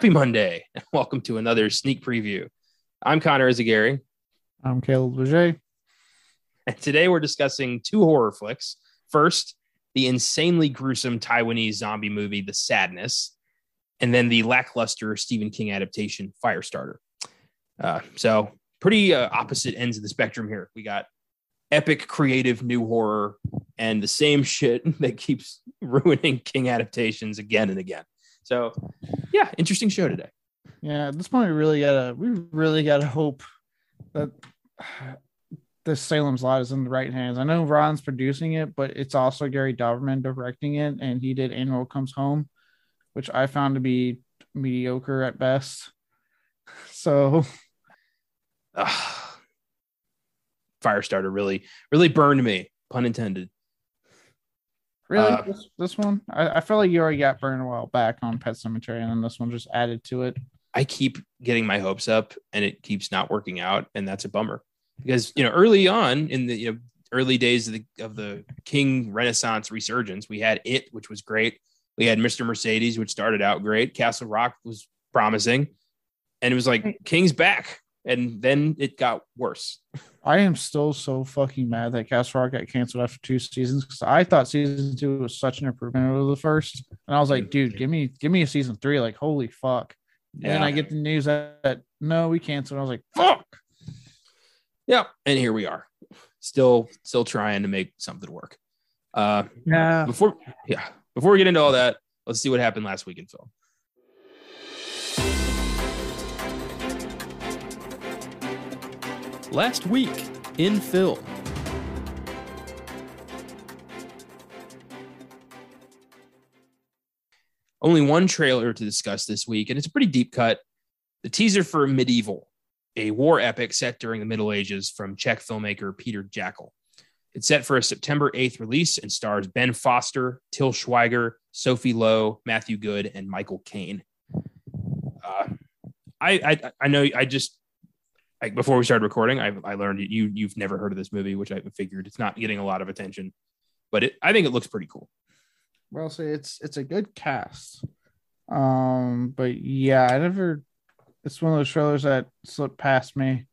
Happy Monday, and welcome to another sneak preview. I'm Connor Eyzaguirre, I'm Caleb Leger. and today we're discussing two horror flicks. First, the insanely gruesome Taiwanese zombie movie, The Sadness, and then the lackluster Stephen King adaptation, Firestarter. Uh, so, pretty uh, opposite ends of the spectrum here. We got epic, creative new horror and the same shit that keeps ruining King adaptations again and again. So, yeah, interesting show today. Yeah, at this point we really gotta we really gotta hope that this Salem's Lot is in the right hands. I know Wan's producing it, but it's also Gary Dauberman directing it, and he did Annabelle Comes Home, which I found to be mediocre at best. So Ugh. Firestarter really, really burned me, pun intended. Really, Uh, this, this one I, I feel like you already got burned a while back on Pet Sematary, and then this one just added to it. I keep getting my hopes up and it keeps not working out. And that's a bummer because, you know, early on in the you know, early days of the, of the King Renaissance resurgence, we had it, which was great. We had Mr. Mercedes, which started out great. Castle Rock was promising. And it was like, King's back. And then it got worse. I am still so fucking mad that Castle Rock got canceled after two seasons because I thought season two was such an improvement over the first, and I was like, dude, give me give me a season three, like holy fuck. And then I get the news that, that no, we canceled. I was like, fuck. yeah. And here we are, still, still trying to make something work. Uh, Yeah, before yeah before we get into all that let's see what happened last week in film last week in film. Only one trailer to discuss this week and it's a pretty deep cut. The teaser for medieval a war epic set during the middle ages from czech filmmaker Petr Jákl. It's set for a September 8th release and stars Ben Foster, Till Schweiger, Sophie Lowe, Matthew Goode, and Michael Caine. Uh, I, I I know I just like before we started recording, I, I learned you you've never heard of this movie, which I figured it's not getting a lot of attention, but it, I think it looks pretty cool. well, see, it's it's a good cast. Um, but yeah, I never. It's one of those trailers that slipped past me.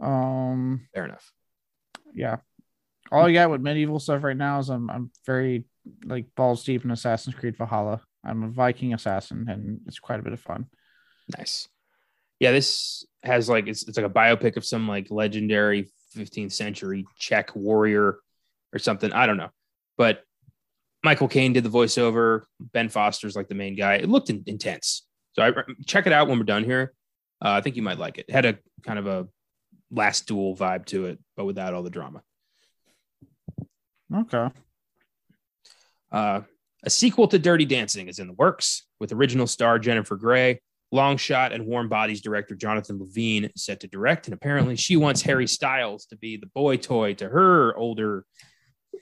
Um, Fair enough. yeah. All I got with medieval stuff right now is I'm I'm very like balls deep in Assassin's Creed Valhalla. I'm a Viking assassin, and it's quite a bit of fun. Nice. Yeah, this has like it's it's like a biopic of some like legendary 15th century Czech warrior or something. I don't know, but Michael Caine did the voiceover. Ben Foster's like the main guy. It looked in, intense. So I check it out when we're done here. Uh, I think you might like it. it. Had a kind of a last duel vibe to it, but without all the drama. Okay. Uh, a sequel to Dirty Dancing is in the works with original star Jennifer Grey, long shot and warm bodies director Jonathan Levine set to direct. And apparently, she wants Harry Styles to be the boy toy to her older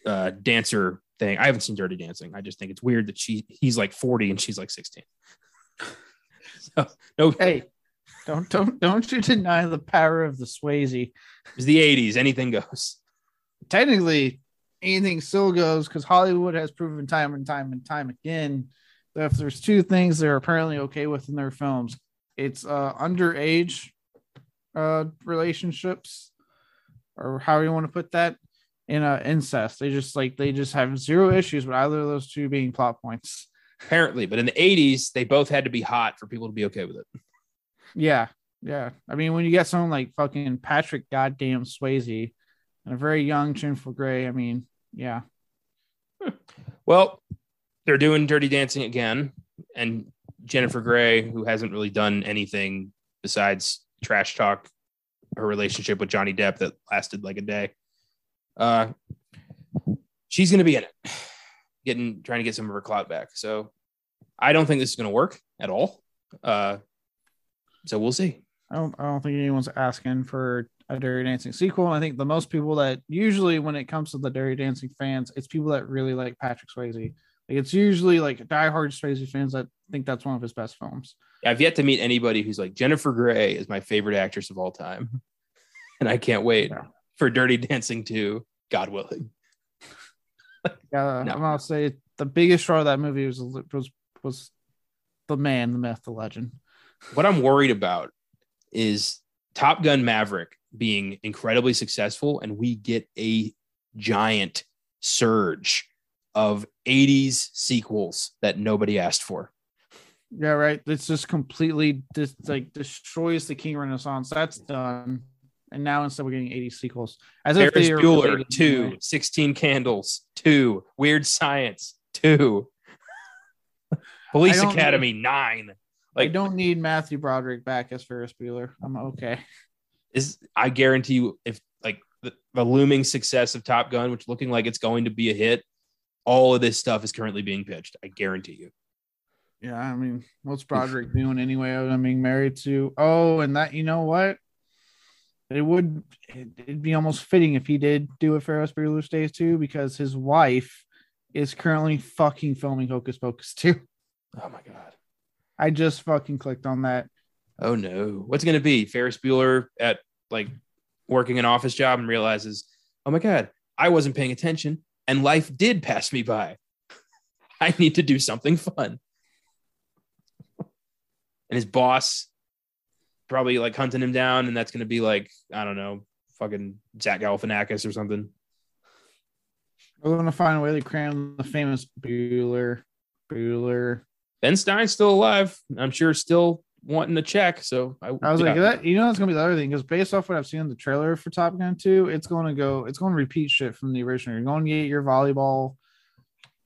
uh, dancer thing. I haven't seen Dirty Dancing. I just think it's weird that she he's like 40 and she's like 16. so, no, Hey, don't don't don't you deny the power of the Swayze. it's the 80s. Anything goes. Technically, anything still goes because Hollywood has proven time and time and time again if there's two things they're apparently okay with in their films, it's uh underage uh relationships or how you want to put that in uh incest. They just like they just have zero issues with either of those two being plot points. Apparently, but in the 80s, they both had to be hot for people to be okay with it. Yeah, yeah. I mean, when you get someone like fucking Patrick goddamn Swayze and a very young Jennifer Grey, I mean, yeah. Well, they're doing Dirty Dancing again, and Jennifer Grey, who hasn't really done anything besides trash talk her relationship with Johnny Depp that lasted like a day. Uh, she's going to be in it, getting trying to get some of her clout back. So I don't think this is going to work at all. Uh, so we'll see. I don't, I don't think anyone's asking for a Dirty Dancing sequel. I think the most people that usually, when it comes to the Dirty Dancing fans, it's people that really like Patrick Swayze. Like it's usually like diehard Swayze fans that think that's one of his best films. I've yet to meet anybody who's like Jennifer Grey is my favorite actress of all time, and I can't wait Yeah. for Dirty Dancing 2, God willing. Yeah, No. I'm gonna say the biggest draw of that movie was was was the man, the myth, the legend. What I'm worried about is Top Gun Maverick being incredibly successful, and we get a giant surge of 80s sequels that nobody asked for. Yeah, right. It's just completely just like destroys the King Renaissance. That's done. And now instead we're getting 80 sequels. As if Ferris they are Bueller, related two, anyway. 16 Candles, two, Weird Science, two, Police I Academy, nine. I Like, don't need Matthew Broderick back as Ferris Bueller. I'm okay. is I guarantee you, if like the, the looming success of Top Gun, which looking like it's going to be a hit, all of this stuff is currently being pitched. I guarantee you. Yeah, I mean, what's Broderick doing anyway? Than being married to oh, and that you know what? It would it'd be almost fitting if he did do a Ferris Bueller's Days too, because his wife is currently fucking filming Hocus Pocus too. Oh my god. I just fucking clicked on that. Oh no. What's it gonna be? Ferris Bueller at like working an office job and realizes, oh my god, I wasn't paying attention and life did pass me by. I need to do something fun. And his boss probably like hunting him down, and that's gonna be like, I don't know, fucking Zach Galifianakis or something. We're gonna find a way to cram the famous Bueller. Bueller. Ben Stein's still alive. I'm sure still wanting to check. So I, I was yeah. like, that you know, that's gonna be the other thing because based off what I've seen in the trailer for Top Gun 2, it's gonna go, it's gonna repeat shit from the original. You're gonna get your volleyball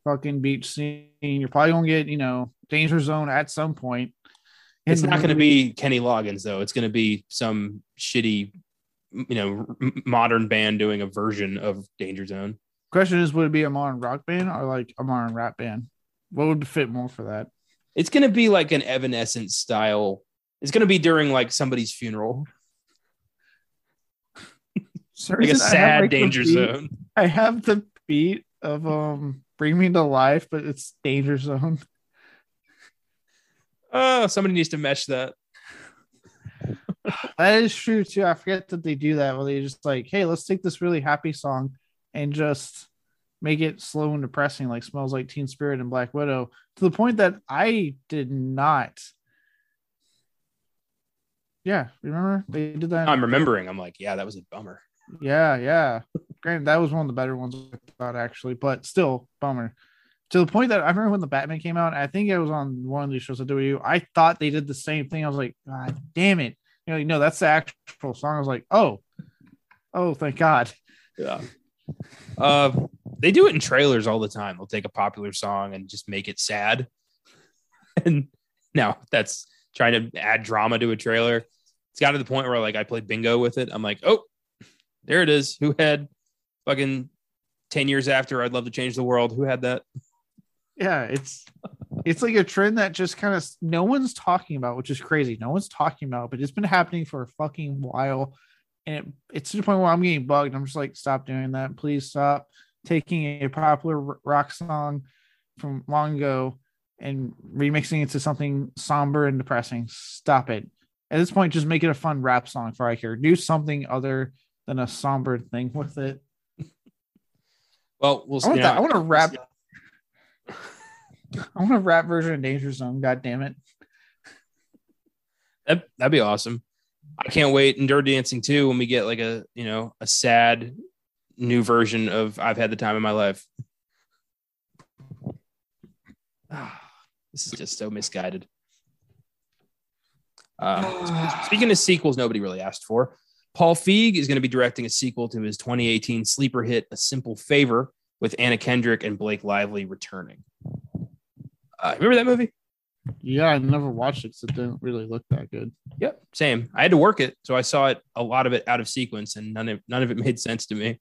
fucking beach scene. You're probably gonna get, you know, danger zone at some point. It's not going to be Kenny Loggins though. It's going to be some shitty, you know, modern band doing a version of Danger Zone. question is, would it be a modern rock band or like a modern rap band? What would fit more for that? It's going to be like an Evanescence style. It's going to be during like somebody's funeral, Sorry, like a have, sad like, Danger beat- Zone. I have the beat of um Bring Me to Life, but it's Danger Zone. Oh, somebody needs to mesh that. That is true too. I forget that they do that where they just like, hey, let's take this really happy song and just make it slow and depressing, like smells like Teen Spirit and Black Widow, to the point that I did not. Yeah, remember they did that. I'm remembering. I'm like, yeah, that was a bummer. Yeah, yeah. Granted, that was one of the better ones I thought actually, but still bummer. To the point that I remember when the Batman came out, I think it was on one of these shows at WU. I thought they did the same thing. I was like, God damn it. You know, you know, that's the actual song. I was like, oh, oh, thank God. Yeah. Uh, they do it in trailers all the time. They'll take a popular song and just make it sad. And now that's trying to add drama to a trailer. It's got to the point where like I play bingo with it. I'm like, oh, there it is. Who had fucking 10 years after I'd love to change the world? Who had that? Yeah, it's it's like a trend that just kind of no one's talking about, which is crazy. No one's talking about, but it's been happening for a fucking while. And it, it's to the point where I'm getting bugged. I'm just like, stop doing that. Please stop taking a popular rock song from long ago and remixing it to something somber and depressing. Stop it. At this point, just make it a fun rap song for I care. Do something other than a somber thing with it. Well, we'll I want that. I want to rap. I want a rap version of Danger Zone. God damn it. that, that'd be awesome. I can't wait in Dirty Dancing too. when we get like a, you know, a sad new version of I've had the time of my life. Ah, this is just so misguided. Uh, speaking of sequels, nobody really asked for. Paul Feig is going to be directing a sequel to his 2018 sleeper hit, A Simple Favor, with Anna Kendrick and Blake Lively returning. Uh, remember that movie? Yeah, I never watched it because it didn't really look that good. Yep, same. I had to work it, so I saw it a lot of it out of sequence, and none of none of it made sense to me.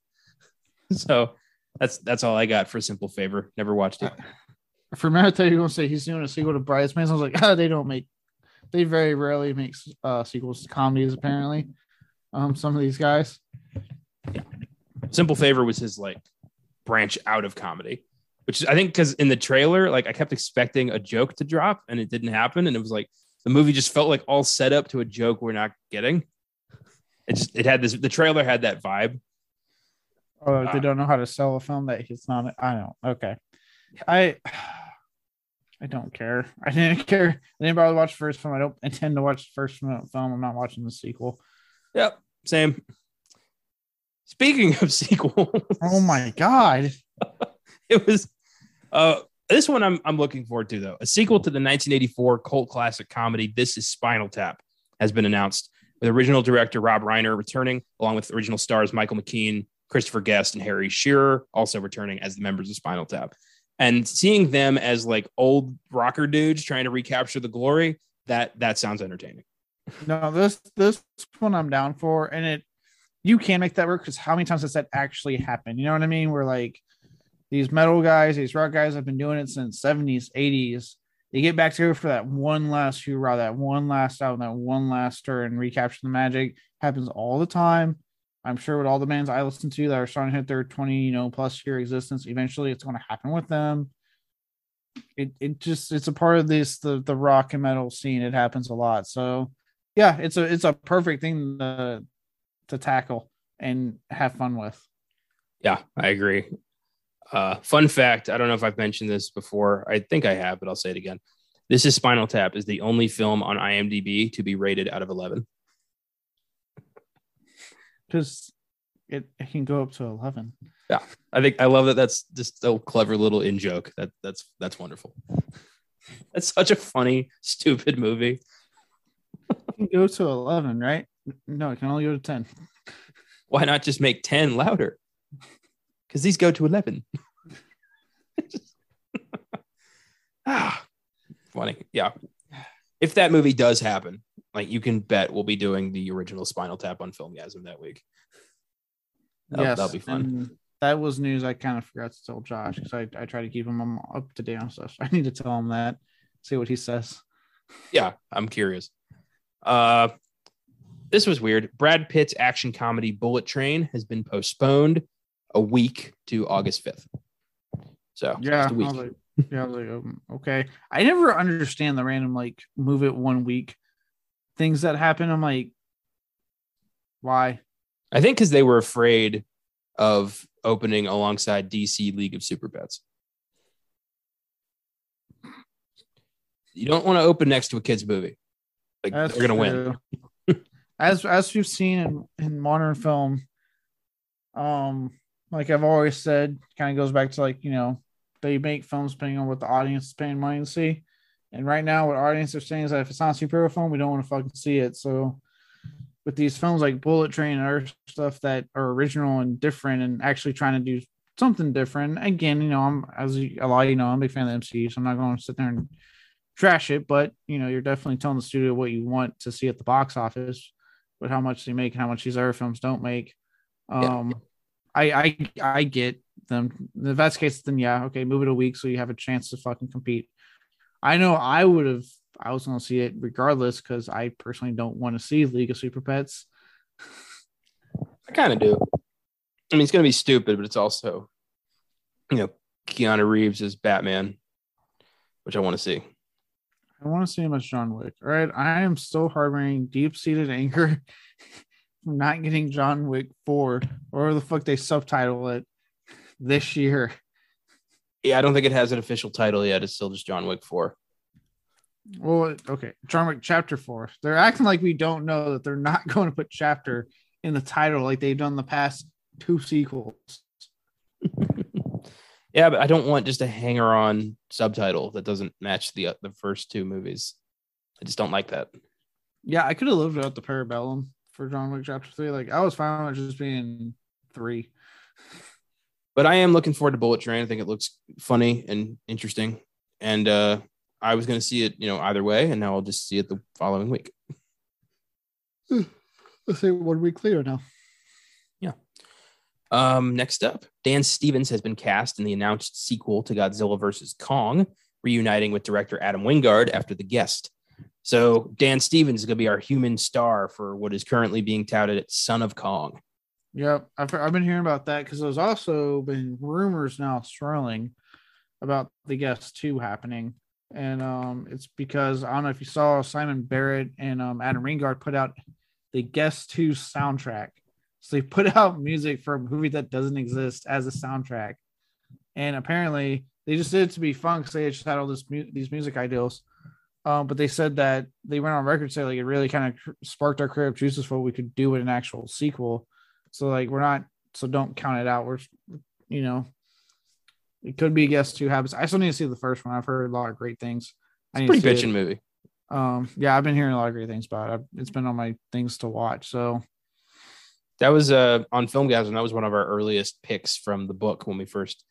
so that's that's all I got for simple favor. Never watched it. For a minute, I thought you were going to say he's doing a sequel to Bridesmaids. I was like, oh, they don't make, they very rarely make uh, sequels to comedies, apparently. Um, Some of these guys. Simple favor was his like branch out of comedy, which is, I think because in the trailer, like I kept expecting a joke to drop, and it didn't happen, and it was like the movie just felt like all set up to a joke we're not getting. It just it had this. The trailer had that vibe. Or Ah. they don't know how to sell a film that it's not. I don't. Okay. I I don't care. I didn't care. I didn't bother to watch the first film. I don't intend to watch the first film. I'm not watching the sequel. Yep, same. Speaking of sequels, oh my god, it was uh this one I'm I'm looking forward to though. A sequel to the 1984 cult classic comedy This is Spinal Tap has been announced with original director Rob Reiner returning along with original stars Michael McKean, Christopher Guest and Harry Shearer also returning as the members of Spinal Tap. And seeing them as like old rocker dudes trying to recapture the glory, that that sounds entertaining. No, this this one I'm down for, and it you can make that work because how many times has that actually happened? You know what I mean? We're like these metal guys, these rock guys have been doing it since 70s, 80s. They get back together for that one last hoorah, that one last out, that one last and recapture the magic. Happens all the time. I'm sure with all the bands I listen to that are starting to hit their 20, you know, plus year existence, eventually it's going to happen with them. It it just it's a part of this the the rock and metal scene. It happens a lot. So yeah, it's a it's a perfect thing to to tackle and have fun with. Yeah, I agree. Uh, fun fact I don't know if I've mentioned this before. I think I have, but I'll say it again. This is Spinal Tap is the only film on IMDb to be rated out of 11 because it, it can go up to 11 yeah. I think i love that that's just a clever little in joke. That that's that's wonderful. That's such a funny stupid movie. It can go to 11 right? No it can only go to 10 why not just make 10 louder? Because these go to 11 ah funny. Yeah. If that movie does happen like you can bet we'll be doing the original Spinal Tap on Filmgazm that week. That'll, yes, that'll be fun. That was news I kind of forgot to tell Josh because I, I try to keep him up to date on stuff. I need to tell him that, see what he says. Yeah, I'm curious. Uh, this was weird. Brad Pitt's action comedy Bullet Train has been postponed a week to August 5th. So yeah, like, yeah, I was like, um, okay. I never understand the random like move it one week things that happen. I'm like, why? I think because they were afraid of opening alongside DC League of Super Pets. You don't want to open next to a kids movie. Like That's they're gonna true. win. as as we've seen in, in modern film, um, like I've always said, kind of goes back to like, you know, they make films depending on what the audience is paying money to see. And right now, what audience are saying is that if it's not a superhero film, we don't want to fucking see it. So, with these films like Bullet Train and other stuff that are original and different, and actually trying to do something different, again, you know, I'm as a lot of you know, I'm a big fan of the MCU, so I'm not going to sit there and trash it. But you know, you're definitely telling the studio what you want to see at the box office, but how much they make and how much these other films don't make. Um, yeah. I I I get them. If that's the case, then yeah, okay, move it a week so you have a chance to fucking compete. I know I would have. I was going to see it regardless because I personally don't want to see League of Super Pets. I kind of do. I mean, it's going to be stupid, but it's also, you know, Keanu Reeves as Batman, which I want to see. I want to see him as John Wick. All right. I am still harboring deep seated anger from not getting John Wick 4 or the fuck they subtitle it this year. Yeah, I don't think it has an official title yet. It's still just John Wick 4. Well, okay. John Wick Chapter 4. They're acting like we don't know that they're not going to put chapter in the title like they've done the past two sequels. yeah, but I don't want just a hanger on subtitle that doesn't match the uh, the first two movies. I just don't like that. Yeah, I could have lived without the Parabellum for John Wick Chapter 3. Like, I was fine with just being three. But I am looking forward to Bullet Train. I think it looks funny and interesting. And uh, I was going to see it, you know, either way, and now I'll just see it the following week. Let's say one week later now. Yeah. Um, next up, Dan Stevens has been cast in the announced sequel to Godzilla vs. Kong, reuniting with director Adam Wingard after The Guest. So Dan Stevens is going to be our human star for what is currently being touted as Son of Kong. Yep, I've, I've been hearing about that because there's also been rumors now swirling about the guest two happening, and um, it's because I don't know if you saw Simon Barrett and um, Adam Wingard put out the guest two soundtrack. So they put out music for a movie that doesn't exist as a soundtrack, and apparently they just did it to be fun because they just had all this mu- these music ideals. Um, but they said that they went on record saying like it really kind of sparked our creative juices for what we could do with an actual sequel. So like we're not so don't count it out. We're you know it could be a guess two habits. I still need to see the first one. I've heard a lot of great things. I need pretty it. movie. Um, yeah, I've been hearing a lot of great things about it. I've, it's been on my things to watch. So That was uh on Film Guys, and that was one of our earliest picks from the book when we first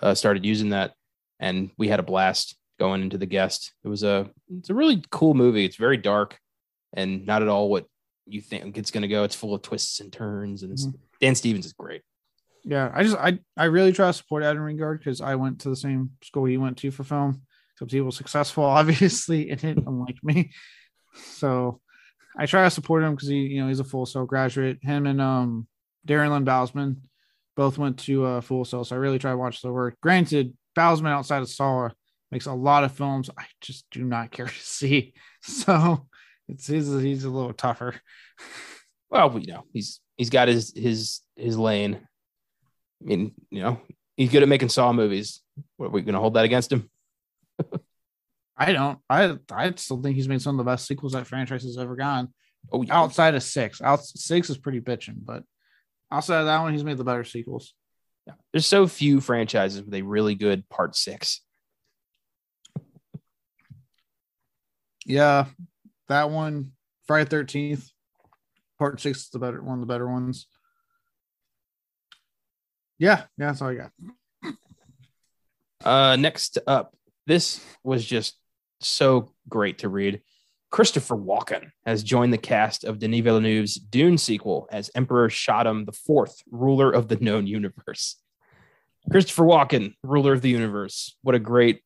uh, started using that, and we had a blast going into the guest. It was a it's a really cool movie. It's very dark and not at all what you think it's going to go. It's full of twists and turns, and it's, Dan Stevens is great. yeah, I just I I really try to support Adam Wingard because I went to the same school he went to for film. Except he was successful, obviously, in it, unlike me. So I try to support him because he, you know, he's a full sail graduate. Him and um Darren Lynn Bousman both went to uh, Full Sail, so I really try to watch their work. Granted, Bousman outside of Saw makes a lot of films I just do not care to see. So it's he's he's a little tougher. Well, we know he's he's got his his his lane. I mean, you know, he's good at making Saw movies. What are we going to hold that against him? I don't. I I still think he's made some of the best sequels that franchise has ever gone. Oh, yeah. Outside of six, out six is pretty bitching, but outside of that one, he's made the better sequels. Yeah. There's so few franchises with a really good part six. Yeah, that one, Friday Thirteenth, Part Six is the better one of the better ones. Yeah, yeah, that's all I got. Uh, next up, this was just so great to read. Christopher Walken has joined the cast of Denis Villeneuve's Dune sequel as Emperor Shaddam IV, ruler of the known universe. Christopher Walken, ruler of the universe. What a great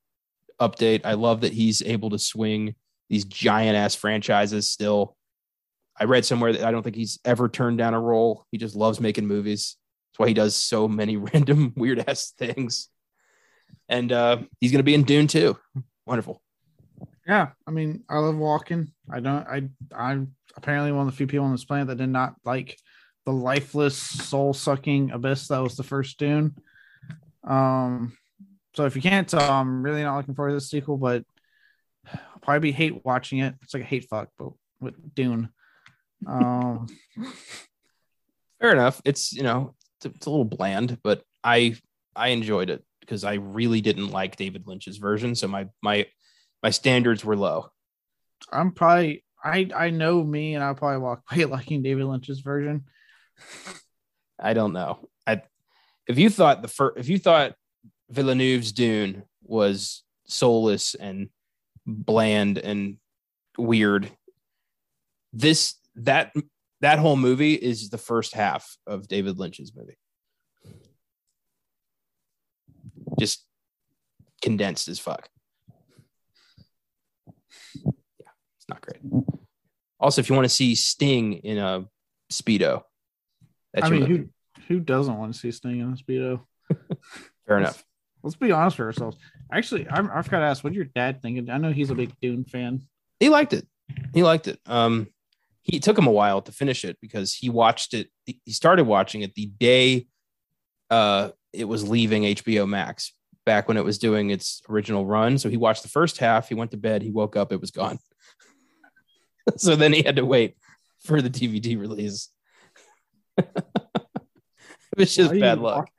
update. I love that he's able to swing these giant ass franchises still. I read somewhere that I don't think he's ever turned down a role. He just loves making movies. That's why he does so many random weird ass things. And uh, he's going to be in Dune too. Wonderful. Yeah, I mean, I love Walken. I don't. I I'm apparently one of the few people on this planet that did not like the lifeless, soul sucking abyss that was the first Dune. Um, so if you can't I'm really not looking forward to this sequel, but I'll probably be hate watching it. It's like a hate fuck, but with Dune. Um, Fair enough. It's you know it's, it's a little bland, but I I enjoyed it because I really didn't like David Lynch's version, so my my my standards were low. I'm probably I I know me, and I'll probably walk away liking David Lynch's version. I don't know. I if you thought the first if you thought Villeneuve's Dune was soulless and bland and weird, this that that whole movie is the first half of David Lynch's movie. Just condensed as fuck. Yeah, it's not great. Also, if you want to see Sting in a speedo, that's I mean, movie. who who doesn't want to see Sting in a speedo? Fair enough. Let's be honest with ourselves. Actually, I'm, I forgot to ask, what did your dad think? I know he's a big Dune fan. He liked it. He liked it. Um, he it took him a while to finish it because he watched it. He started watching it the day uh, it was leaving HBO Max back when it was doing its original run. So he watched the first half. He went to bed. He woke up. It was gone. so then he had to wait for the DVD release. it was just bad luck. walk-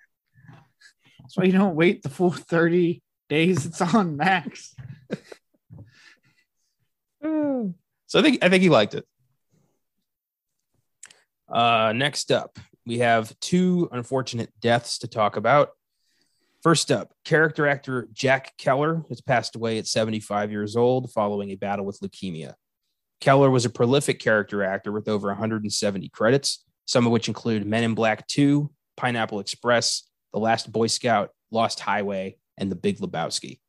That's why you don't wait the full 30 days it's on Max. So I think I think he liked it. Uh, next up, we have two unfortunate deaths to talk about. First up, character actor Jack Kehler has passed away at 75 years old following a battle with leukemia. Kehler was a prolific character actor with over 170 credits, some of which include Men in Black 2, Pineapple Express, The Last Boy Scout, Lost Highway, and The Big Lebowski.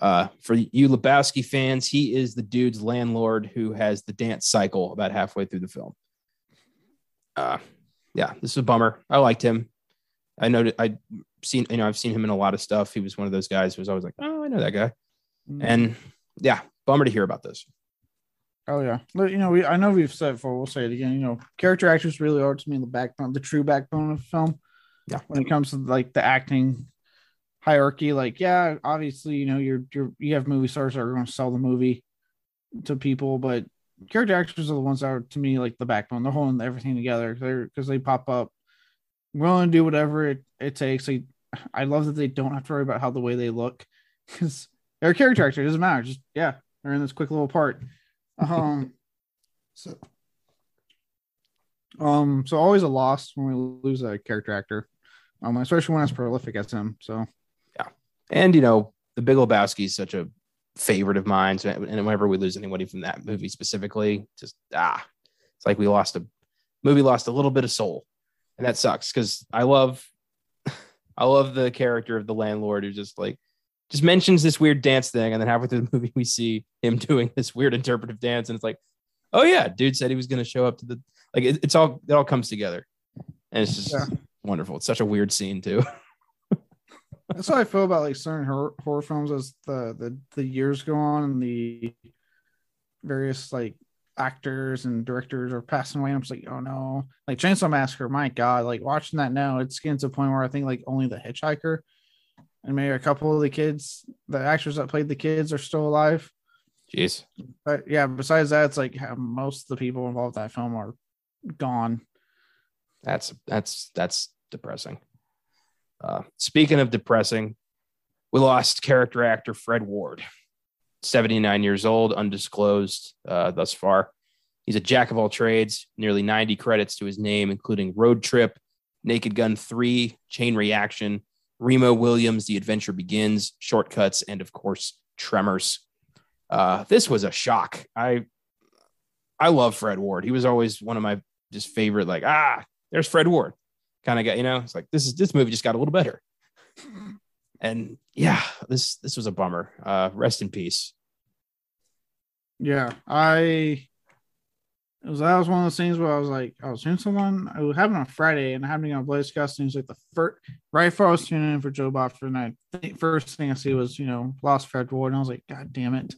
Uh, for you Lebowski fans, he is the dude's landlord who has the dance cycle about halfway through the film. Uh, yeah, this is a bummer. I liked him. I know I seen you know I've seen him in a lot of stuff. He was one of those guys who was always like, oh, I know that guy. And yeah, bummer to hear about this. oh yeah, you know, we I know we've said it before. We'll say it again. You know, character actors really are to me the backbone, the true backbone of film. Yeah. when it comes to like the acting hierarchy. Like, yeah, obviously, you know, you're you're you have movie stars that are going to sell the movie to people, but character actors are the ones that are to me like the backbone. They're holding everything together. They're because they pop up, willing to do whatever it, it takes. Like, I love that they don't have to worry about how the way they look because they're a character actor. It doesn't matter. Just yeah, they're in this quick little part. Um, so um, so always a loss when we lose a character actor, um, especially when it's prolific as him. So yeah, and you know the Big Lebowski is such a favorite of mine. So, and whenever we lose anybody from that movie specifically, just ah, it's like we lost a movie lost a little bit of soul, and that sucks because I love, I love the character of the landlord who just like just mentions this weird dance thing, and then halfway through the movie we see him doing this weird interpretive dance, and it's like, oh yeah, dude said he was going to show up to the like it, it's all it all comes together, and it's just yeah. Wonderful. It's such a weird scene too. That's how I feel about like certain horror, horror films as the, the the years go on and the various like actors and directors are passing away. I'm just like, oh no, like Chainsaw Massacre. My God, like watching that now, it's getting to a point where I think like only the Hitchhiker and maybe a couple of the kids, the actors that played the kids, are still alive. Jeez. But yeah, besides that, it's like most of the people involved in that film are gone. That's that's that's depressing. Uh, speaking of depressing, we lost character actor Fred Ward, 79 years old, undisclosed uh, thus far. He's a jack of all trades, nearly 90 credits to his name, including Road Trip, Naked Gun 3, Chain Reaction, Remo Williams, The Adventure Begins, Shortcuts, and of course, Tremors. Uh, this was a shock. I I love Fred Ward. He was always one of my just favorite, like, ah, there's Fred Ward kind of guy, you know, it's like this is this movie just got a little better. And yeah, this this was a bummer. Uh rest in peace. Yeah, I it was that was one of those things where I was like, I was seeing someone I was having on Friday and happening on Blaze and it was like the first right before I was tuning in for Joe Bob for night. First thing I see was, you know, lost Fred Ward, and I was like, God damn it.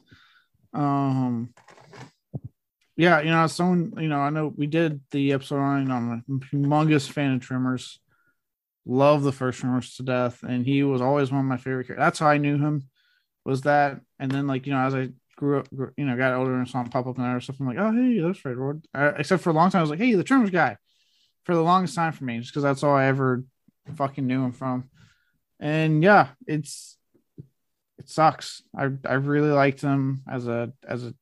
Um yeah, you know, someone, you know, I know we did the episode on. I'm a humongous fan of Tremors. Love the first Tremors to death, and he was always one of my favorite characters. That's how I knew him. Was that, and then like you know, as I grew up, grew, you know, got older and saw him pop up in other stuff, I'm like, oh hey, that's Fred Ward. Uh, except for a long time, I was like, hey, the Tremors guy. For the longest time for me, just because that's all I ever fucking knew him from. And yeah, it's it sucks. I I really liked him as a as a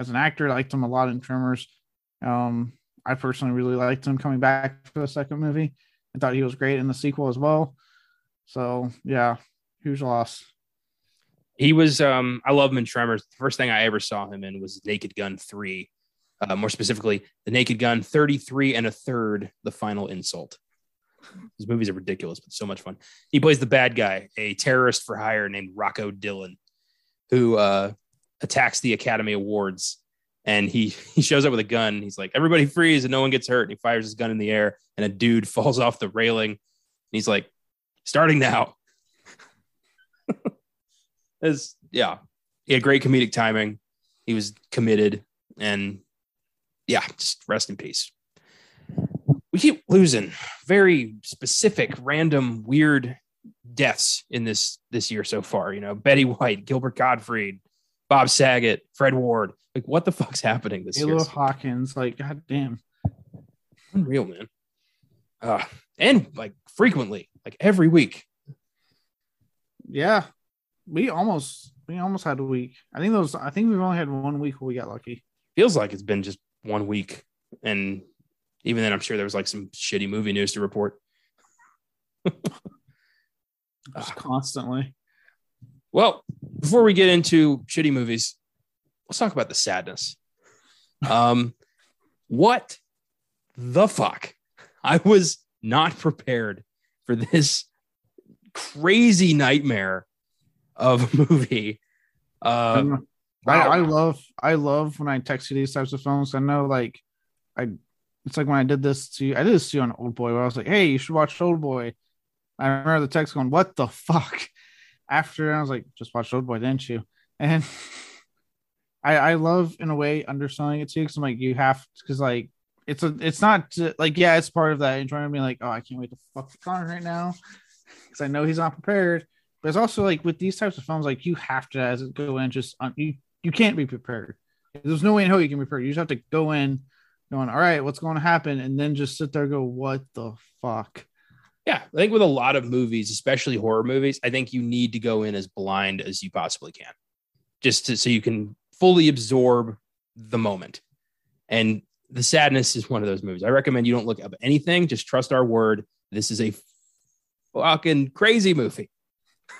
as an actor. I liked him a lot in Tremors. Um, I personally really liked him coming back for the second movie. I thought he was great in the sequel as well. So yeah, huge loss. He was um I love him in Tremors. The first thing I ever saw him in was Naked Gun 3. Uh, more specifically, the Naked Gun 33 and a third, the final insult. These movies are ridiculous, but so much fun. He plays the bad guy, a terrorist for hire named Rocco Dillon, who uh, attacks the Academy Awards and he he shows up with a gun. He's like, everybody freeze and no one gets hurt. And he fires his gun in the air and a dude falls off the railing. And he's like, starting now. Is yeah, he had great comedic timing. He was committed and yeah, just rest in peace. We keep losing very specific, random, weird deaths in this this year so far. You know, Betty White, Gilbert Gottfried, Bob Saget, Fred Ward. Like, what the fuck's happening this Halo year? Hawkins, like, god damn. Unreal, man. Uh, and like frequently, like every week. Yeah. We almost we almost had a week. I think those I think we've only had one week where we got lucky. Feels like it's been just one week. And even then I'm sure there was like some shitty movie news to report. just constantly. Well, before we get into shitty movies, let's talk about the sadness. Um, what the fuck? I was not prepared for this crazy nightmare of a movie. Uh, wow. I, I love I love when I text you these types of films. I know like I it's like when I did this to you, I did this to you on Old Boy where I was like, hey, you should watch Old Boy. I remember the text going, What the fuck? After I was like, just watch Old Boy, didn't you? And I I love in a way underselling it too, because I'm like, you have because like it's a it's not to, like yeah, it's part of that enjoyment being like, oh, I can't wait to fuck the Connor right now because I know he's not prepared. but it's also like with these types of films, like you have to as it go in, just um, you you can't be prepared. There's no way in hell you can be prepared. You just have to go in, going, all right, what's going to happen, and then just sit there, go, what the fuck. Yeah, I think with a lot of movies, especially horror movies, I think you need to go in as blind as you possibly can, just to, so you can fully absorb the moment. And the sadness is one of those movies. I recommend you don't look up anything. Just trust our word. This is a fucking crazy movie.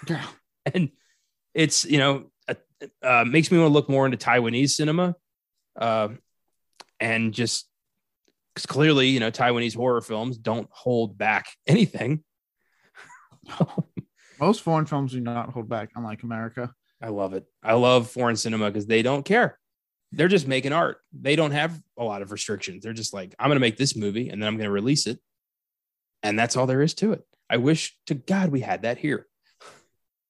And it's, you know, uh, uh, makes me want to look more into Taiwanese cinema. Uh, and just because clearly, you know, Taiwanese horror films don't hold back anything. Most foreign films do not hold back, unlike America. I love it. I love foreign cinema because they don't care. They're just making art. They don't have a lot of restrictions. They're just like, I'm going to make this movie and then I'm going to release it. And that's all there is to it. I wish to God we had that here.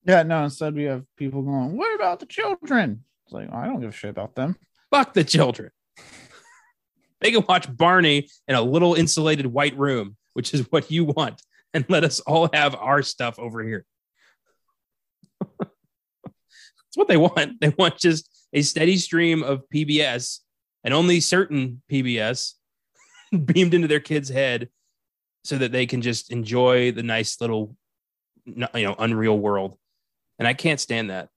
Yeah, no, instead we have people going, What about the children? It's like, I don't give a shit about them. Fuck the children. They can watch Barney in a little insulated white room, which is what you want, and let us all have our stuff over here. That's what they want. They want just a steady stream of PBS and only certain PBS beamed into their kid's head so that they can just enjoy the nice little you know unreal world and i can't stand that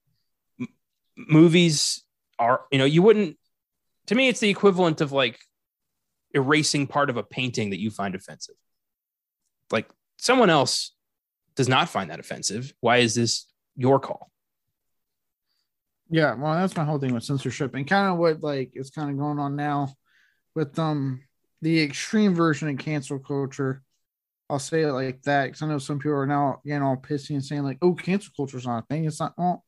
M- movies are you know you wouldn't to me it's the equivalent of like erasing part of a painting that you find offensive like someone else does not find that offensive why is this your call Yeah, well, that's my whole thing with censorship and kind of what like is kind of going on now with um the extreme version of cancel culture. I'll say it like that because I know some people are now getting all pissy and saying like, "Oh, cancel culture is not a thing." It's not. Well,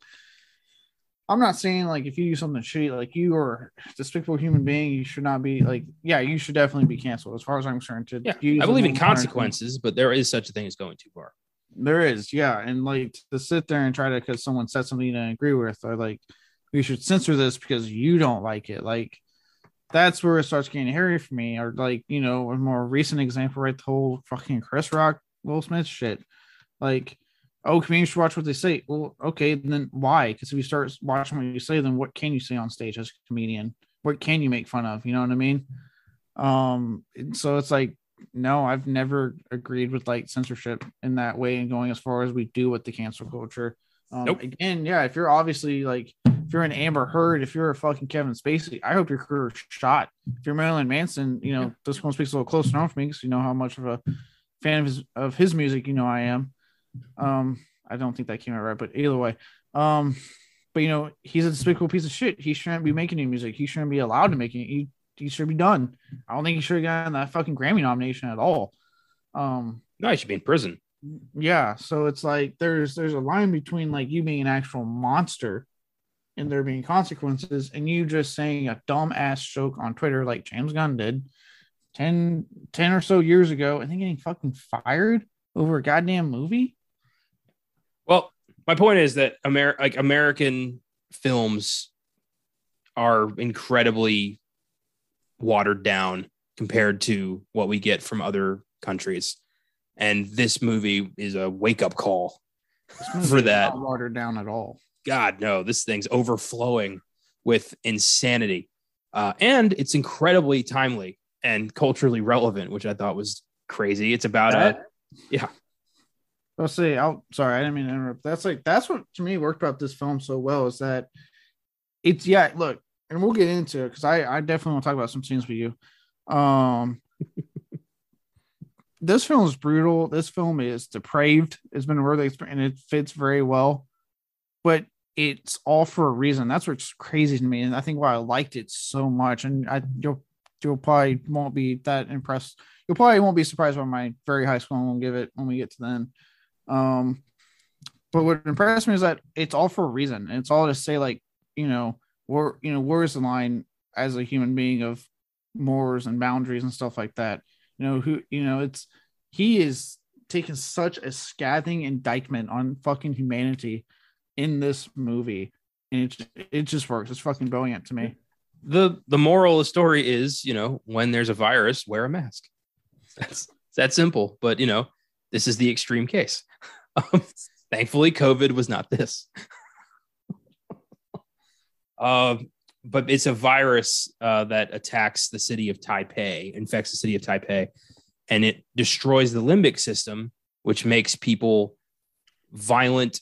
I'm not saying like if you do something shitty, like you are a despicable human being, you should not be like. Yeah, you should definitely be canceled. As far as I'm concerned, to yeah use i believe in consequences but there is such a thing as going too far There is, yeah, and like to sit there and try to because someone said something you don't agree with, or like we should censor this because you don't like it. Like that's where it starts getting hairy for me. Or like you know, a more recent example, right? The whole fucking Chris Rock, Will Smith shit. Like, oh, comedians should watch what they say. Well, okay, then why? Because if you start watching what you say, then what can you say on stage as a comedian? What can you make fun of? You know what I mean? Um, so it's like no, I've never agreed with like censorship in that way and going as far as we do with the cancel culture. Um, Nope. Again, yeah, if you're obviously like, if you're an Amber Heard, if you're a fucking Kevin Spacey, I hope your career is shot. If you're Marilyn Manson, you know, this one speaks a little closer to home for me because you know how much of a fan of his, of his music, you know, I am. Um, I don't think that came out right, but either way, um, but you know, he's a despicable piece of shit. He shouldn't be making any music. He shouldn't be allowed to make it. He, he should be done. I don't think he should have gotten that fucking Grammy nomination at all. Um, no he should be in prison yeah, so it's like there's there's a line between like you being an actual monster and there being consequences, and you just saying a dumb ass joke on Twitter like James Gunn did 10, 10 or so years ago, and then getting fucking fired over a goddamn movie. Well, my point is that Amer- like American films are incredibly watered down compared to what we get from other countries. And this movie is a wake up call. For that. not watered down at all. God, no, this thing's overflowing with insanity. Uh, and it's incredibly timely and culturally relevant, which I thought was crazy. It's about a, yeah. I'll say, I'll sorry, I didn't mean to interrupt. That's like that's what to me worked about this film so well is that it's yeah, look, and we'll get into it because I I definitely want to talk about some scenes with you. Um this film is brutal. This film is depraved. It's been a really experience and it fits very well, but it's all for a reason. That's what's crazy to me, and I think why I liked it so much. And I you'll you'll probably won't be that impressed. You'll probably won't be surprised by my very high score. We'll give it when we get to then. Um, but what impressed me is that it's all for a reason. And it's all to say, like, you know, where you know, where's the line as a human being of mores and boundaries and stuff like that. You know, who you know, it's he is taking such a scathing indictment on fucking humanity in this movie. And it it just works. It's fucking brilliant to me. the the moral of the story is you know when there's a virus wear a mask that's that simple but you know this is the extreme case um, Thankfully, COVID was not this. uh, but it's a virus uh, that attacks the city of Taipei, infects the city of Taipei, and it destroys the limbic system, which makes people violent,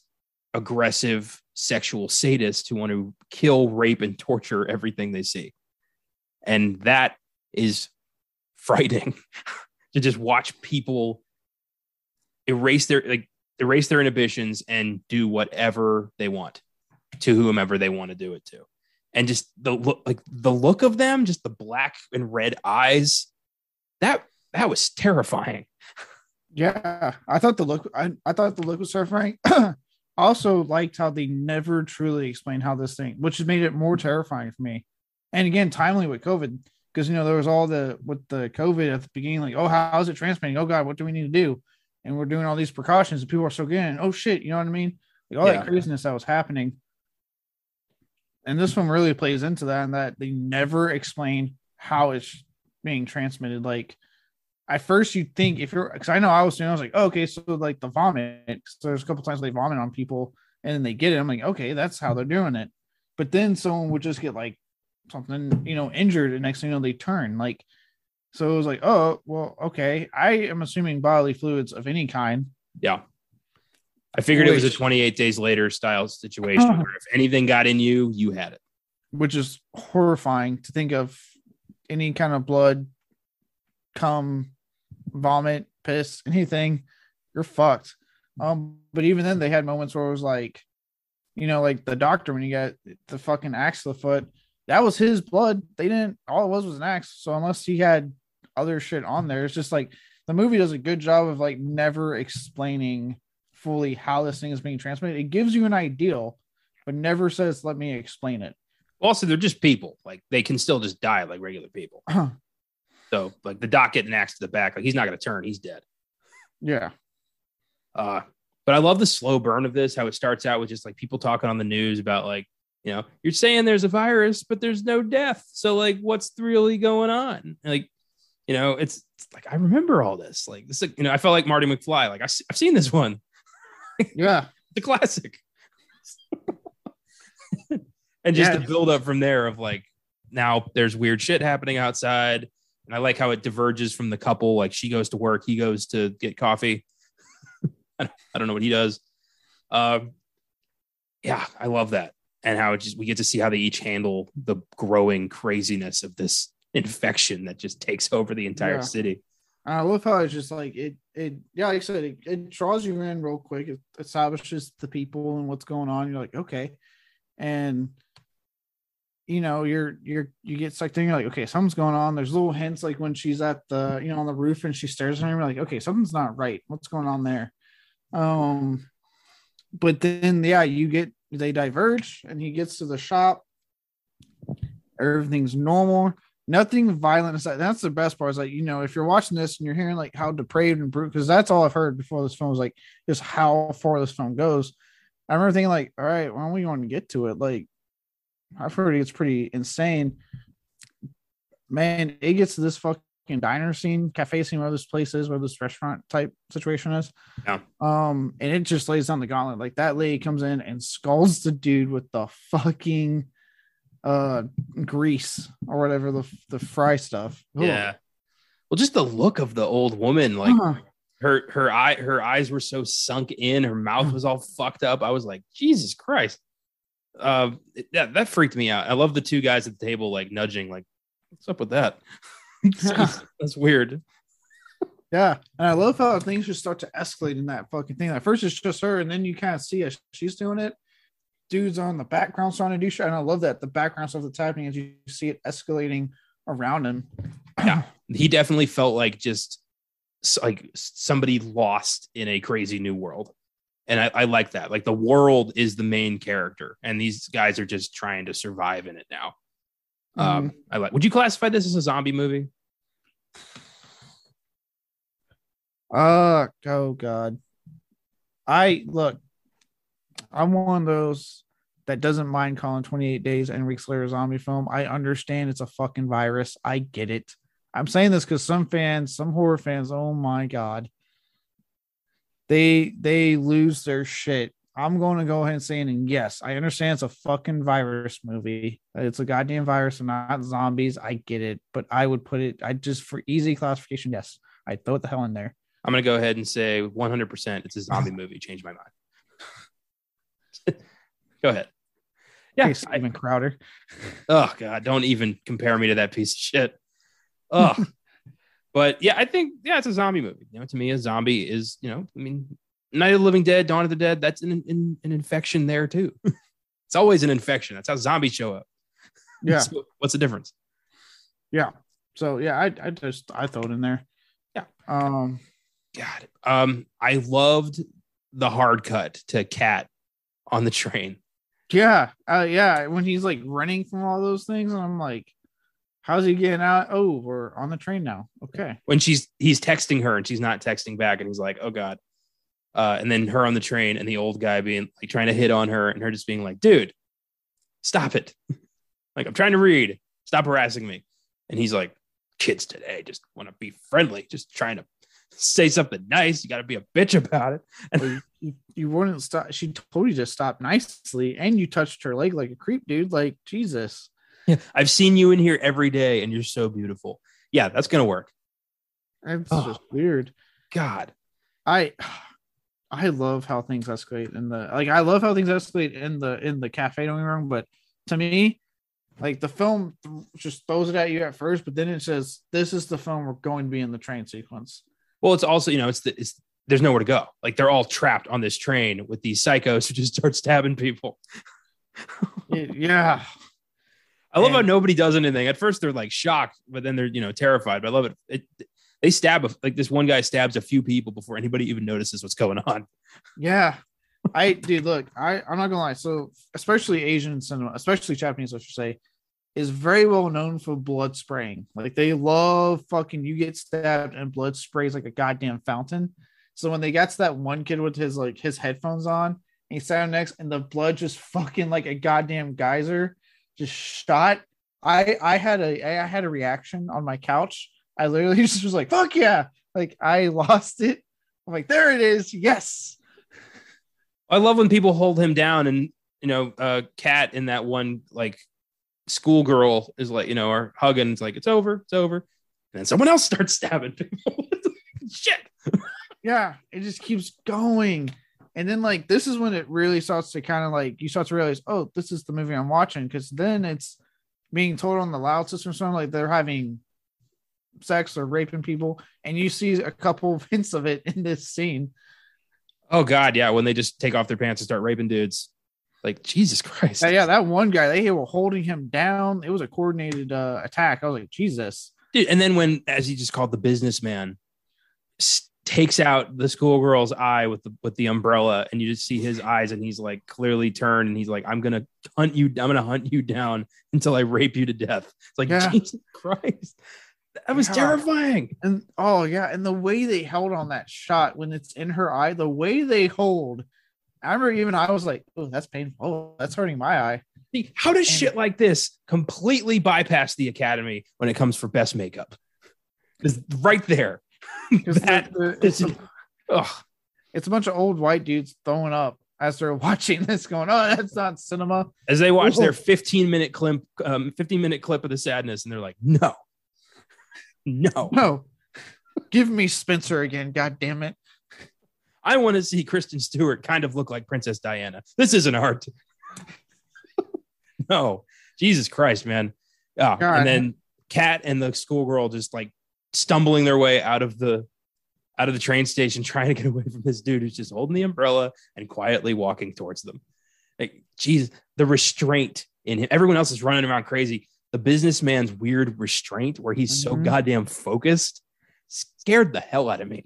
aggressive, sexual sadists who want to kill, rape, and torture everything they see. And that is frightening to just watch people erase their like erase their inhibitions and do whatever they want to whomever they want to do it to. And just the look like the look of them just the black and red eyes that that was terrifying. Yeah i thought the look i, I thought the look was terrifying. Also liked how they never truly explained how this thing which has made it more terrifying for me. And again timely with covid because you know there was all the with the covid at the beginning like oh how is it transmitting oh god what do we need to do and we're doing all these precautions and people are so getting oh shit you know what i mean? Like all Yeah. that craziness that was happening. And this one really plays into that and that they never explain how it's being transmitted. Like at first you think if you're because i know i was doing i was like oh, okay so like the vomit 'cause there's a couple times they vomit on people and then they get it. I'm like okay that's how they're doing it. But then someone would just get like something you know injured and next thing you know they turn. Like so it was like oh well okay. I am assuming bodily fluids of any kind. Yeah. I figured it was a 28 days later style situation Uh-huh. where if anything got in you you had it. Which is horrifying to think of any kind of blood cum vomit piss anything. You're fucked. Um but even then they had moments where it was like you know like the doctor when you got the fucking axe to the foot that was his blood. They didn't all it was was an axe. So unless he had other shit on there. It's just like the movie does a good job of like never explaining fully how this thing is being transmitted. It gives you an ideal but never says let me explain it. Also they're just people. Like they can still just die like regular people. So like the doc getting axed to the back like he's not going to turn. He's dead. Yeah. Uh, but I love the slow burn of this, how it starts out with just like people talking on the news about like, you know, you're saying there's a virus, but there's no death. So like, what's really going on? Like, you know, it's, it's like I remember all this. Like this, you know, I felt like Marty McFly. Like I, have seen this one, yeah the classic. and just Yeah. the build up from there of like now there's weird shit happening outside. And I like how it diverges from the couple. Like she goes to work, he goes to get coffee. I don't know what he does. Um, yeah, I love that. And how it just we get to see how they each handle the growing craziness of this infection that just takes over the entire Yeah. city. I love how it's just like it. It yeah, like I said, it, it draws you in real quick. It establishes the people and what's going on. You're like, okay, and you know, you're you're you get sucked in. You're like, okay, something's going on. There's little hints like when she's at the you know on the roof and she stares at him. You're like, okay, something's not right. What's going on there? Um, but then yeah, you get they diverge and he gets to the shop. Everything's normal nothing violent aside. That's the best part. Is like you know, if you're watching this and you're hearing like how depraved and brutal, because that's all I've heard before this film was like just how far this film goes. I remember thinking like, all right, when are we going to get to it? Like, I've heard it's pretty insane. Man, it gets to this fucking diner scene, cafe scene, where this place is, where this restaurant type situation is. Yeah. Um, and it just lays down the gauntlet. Like that lady comes in and scalds the dude with the fucking uh grease or whatever the the fry stuff. Ugh. Yeah. Well, just the look of the old woman, like Huh. her her eye her eyes were so sunk in, her mouth was all fucked up. I was like, Jesus Christ. Uh, it- that that freaked me out. I love the two guys at the table like nudging, like, what's up with that? That's weird. Yeah, and I love how things just start to escalate in that fucking thing. At first, it's just her, and then you kind of see as she's doing it. Dudes on the background starting to do shit, and I love that the background stuff that's happening as you see it escalating around him. Yeah. He definitely felt like just like somebody lost in a crazy new world. And I, I like that. Like the world is the main character, and these guys are just trying to survive in it now. Um, I like. Would you classify this as a zombie movie? Uh oh god. I look, I'm one of those that doesn't mind calling 28 days Enrique Slayer a zombie film. I understand it's a fucking virus. I get it. I'm saying this because some fans, some horror fans, oh my god. they they lose their shit. I'm going to go ahead and say, and yes, I understand it's a fucking virus movie. It's a goddamn virus and not zombies. I get it, but I would put it. I just for easy classification. Yes, I throw it the hell in there. I'm gonna go ahead and say 100. percent It's a zombie movie. Change my mind. go ahead. Yeah, Hey, Steven Crowder. Oh god, don't even compare me to that piece of shit. Oh, but yeah, I think yeah, it's a zombie movie. You know, to me, a zombie is you know, I mean, Night of the Living Dead, Dawn of the Dead. That's an an, an infection there too. it's always an infection. That's how zombies show up. Yeah. So what's the difference? Yeah. So yeah, I I just I throw it in there. Yeah. Um. God, um, I loved the hard cut to Kat on the train. Yeah. Uh. Yeah. When he's like running from all those things, and I'm like, how's he getting out? Oh, we're on the train now. Okay. when she's he's texting her and she's not texting back and he's like oh god uh, and then her on the train and the old guy being like trying to hit on her and her just being like dude stop it like i'm trying to read stop harassing me and he's like kids today just want to be friendly just trying to say something nice you got to be a bitch about it Well, you, you, wouldn't stop. She told you to stop nicely, and you touched her leg like a creep, dude. Like Jesus. yeah i've seen you in here every day and you're so beautiful yeah that's gonna work It's Oh. just weird. god I I love how things escalate in the like I love how things escalate in the in the cafe, me wrong, but to me, like the film th- just throws it at you at first, but then it says this is the film we're going to be in the train sequence. Well it's also you know it's the it's there's nowhere to go like they're all trapped on this train with these psychos who just start stabbing people yeah. I love how nobody does anything. At first, they're like shocked, but then they're you know terrified. But I love it. it they stab a, like this one guy stabs a few people before anybody even notices what's going on. Yeah. I dude, look, I, I'm not gonna lie. So especially Asian cinema, especially Japanese, I should say, is very well known for blood spraying. Like they love fucking you get stabbed and blood sprays like a goddamn fountain. So when they got to that one kid with his like his headphones on, and he sat next, and the blood just fucking like a goddamn geyser just shot. I I had a I had a reaction on my couch. I literally just was like, fuck yeah. Like I lost it. I'm like, there it is. Yes. I love when people hold him down, and you know, uh, Kat in that one like schoolgirl is like you know, are hugging. It's like it's over, it's over, and then someone else starts stabbing people. Shit. Yeah, it just keeps going. And then like this is when it really starts to kind of like you start to realize, oh, this is the movie I'm watching. Cause then it's being told on the loud system or something like they're having sex or raping people, and you see a couple of hints of it in this scene. Oh God, yeah. When they just take off their pants and start raping dudes, like Jesus Christ. Yeah, yeah, that one guy, they were holding him down. It was a coordinated uh, attack. I was like, Jesus. Dude, and then when, as he just called the businessman, s- takes out the schoolgirl's eye with the with the umbrella, and you just see his eyes, and he's like clearly turned, and he's like, "I'm gonna hunt you. I'm gonna hunt you down until I rape you to death." It's like Yeah. Jesus Christ, that was Yeah. terrifying. And oh yeah, and the way they held on that shot when it's in her eye, the way they hold. I remember even I was like, oh, that's painful. Oh, that's hurting my eye. How does And- shit like this completely bypass the academy when it comes for best makeup? It's right there. That- it's, it's- Ugh. it's a bunch of old white dudes throwing up as they're watching this, going, "Oh, that's not cinema." as they watch their 15 minute clip, um, 15 minute clip of the sadness, and they're like, no, no, No, give me Spencer again. God damn it! I want to see Kristen Stewart kind of look like Princess Diana. This isn't art. no, Jesus Christ, man. Yeah. God. And then Kat and the schoolgirl just like stumbling their way out of the out of the train station, trying to get away from this dude who's just holding the umbrella and quietly walking towards them. Like, Jesus, the restraint in him. Everyone else is running around crazy. The businessman's weird restraint, where he's so Mhm. goddamn focused, scared the hell out of me.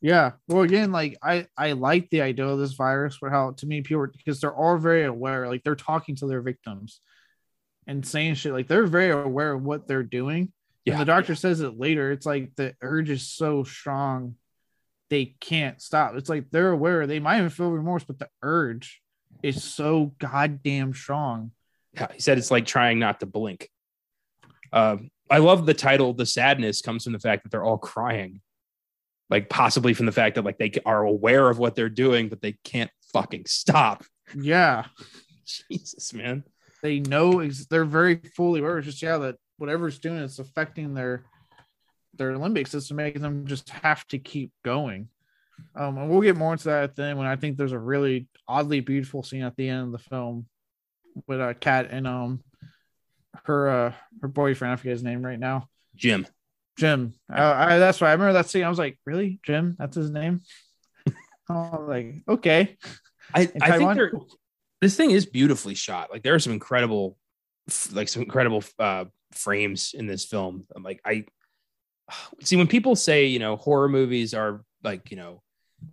Yeah. Well, again, like I I like the idea of this virus, but how to me people because they're all very aware, like they're talking to their victims and saying shit. Like they're very aware of what they're doing. Yeah. And the doctor says it later. It's like the urge is so strong, they can't stop. It's like they're aware. They might even feel remorse, but the urge is so goddamn strong. Yeah, he said it's like trying not to blink. Um, I love the title. The sadness comes from the fact that they're all crying. Like possibly from the fact that like they are aware of what they're doing, but they can't fucking stop. Yeah, Jesus, man. they know ex- they're very fully aware. It's just yeah that whatever's doing it's affecting their their limbic system, making them just have to keep going. Um, and we'll get more into that then when I think there's a really oddly beautiful scene at the end of the film with a Kat and um her uh her boyfriend. I forget his name right now. Jim. Jim. Uh, I, that's why I remember that scene. I was like, really, Jim? That's his name. oh, like okay. I, I think they're, this thing is beautifully shot. Like there are some incredible, like some incredible uh, frames in this film. I'm like, I see when people say, you know, horror movies are like, you know,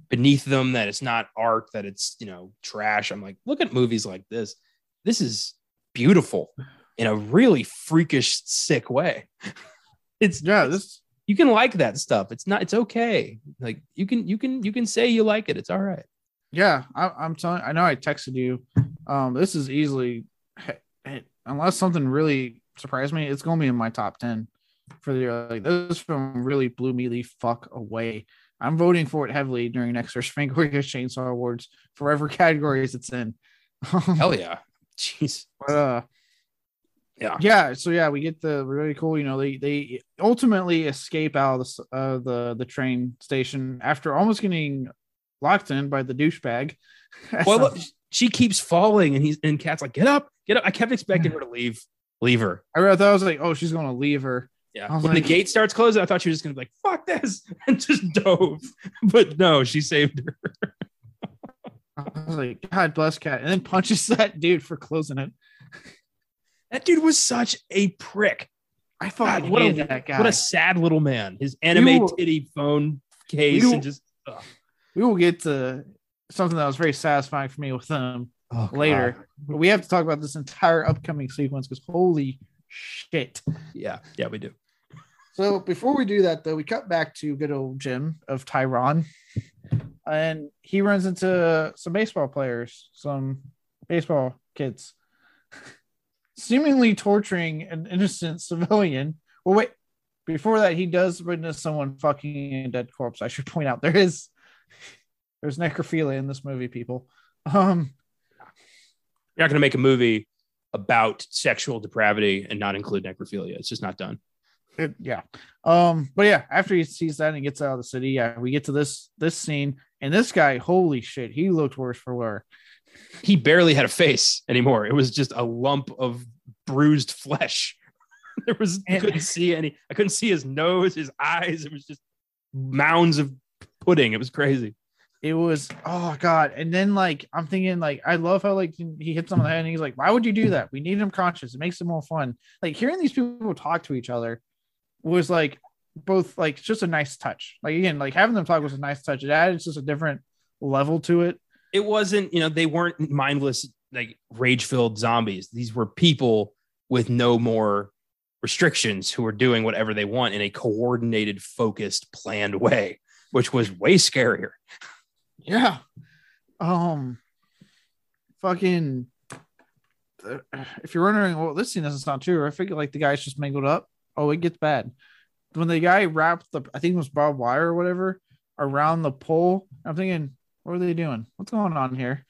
beneath them, that it's not art, that it's, you know, trash. I'm like, look at movies like this. This is beautiful in a really freakish, sick way. It's Yeah, this you can like that stuff. It's not, it's okay. Like you can, you can, you can say you like it. It's all right. Yeah, I, I'm telling. I know I texted you. Um, this is easily, unless something really surprised me, it's going to be in my top ten for the year. Like this film really blew me the fuck away. I'm voting for it heavily during next year's Fangoria Chainsaw Awards for whatever categories it's in. Hell yeah. Jeez. But, uh, Yeah. yeah. So yeah, we get the really cool. You know, they they ultimately escape out of the uh, the the train station after almost getting locked in by the douchebag. Well, she keeps falling, and he's and Kat's like, "Get up, get up." I kept expecting her to leave, leave her. I that I was like, oh, she's gonna leave her. Yeah. When like- the gate starts closing, I thought she was just gonna be like, "Fuck this," and just dove. But no, she saved her. I was like, God bless Kat, and then punches that dude for closing it. That dude was such a prick. I fucking God, what a that guy. what a sad little man. His anime You- titty phone case You- and just we will get to something that was very satisfying for me with them oh, later. God. But we have to talk about this entire upcoming sequence because holy shit. Yeah, yeah, we do. So before we do that, though, we cut back to good old Jim of Taiwan, and he runs into some baseball players, some baseball kids, seemingly torturing an innocent civilian. Well, wait, before that, he does witness someone fucking a dead corpse. I should point out there is there's necrophilia in this movie, people. Um, You're not gonna make a movie about sexual depravity and not include necrophilia. It's just not done. It- yeah. Um, but yeah, after he sees that and gets out of the city, yeah, we get to this this scene, and this guy, holy shit, he looked worse for wear. He barely had a face anymore. It was just a lump of bruised flesh. there was I couldn't see any. I couldn't see his nose, his eyes. It was just mounds of pudding. It was crazy. It was oh god. And then like I'm thinking like I love how like he hits him on the head and he's like, Why would you do that? We need him conscious. It makes it more fun. Like hearing these people talk to each other was like both like just a nice touch. Like again, like having them talk was a nice touch. It added just a different level to it. It wasn't. You know, they weren't mindless like rage filled zombies. These were people with no more restrictions who were doing whatever they want in a coordinated, focused, planned way, which was way scarier. Yeah. Um fucking if you're wondering, well, this scene is not true. I figure like the guys just mangled up. Oh, it gets bad. When the guy wrapped the I think it was barbed wire or whatever around the pole, I'm thinking, what are they doing? What's going on here?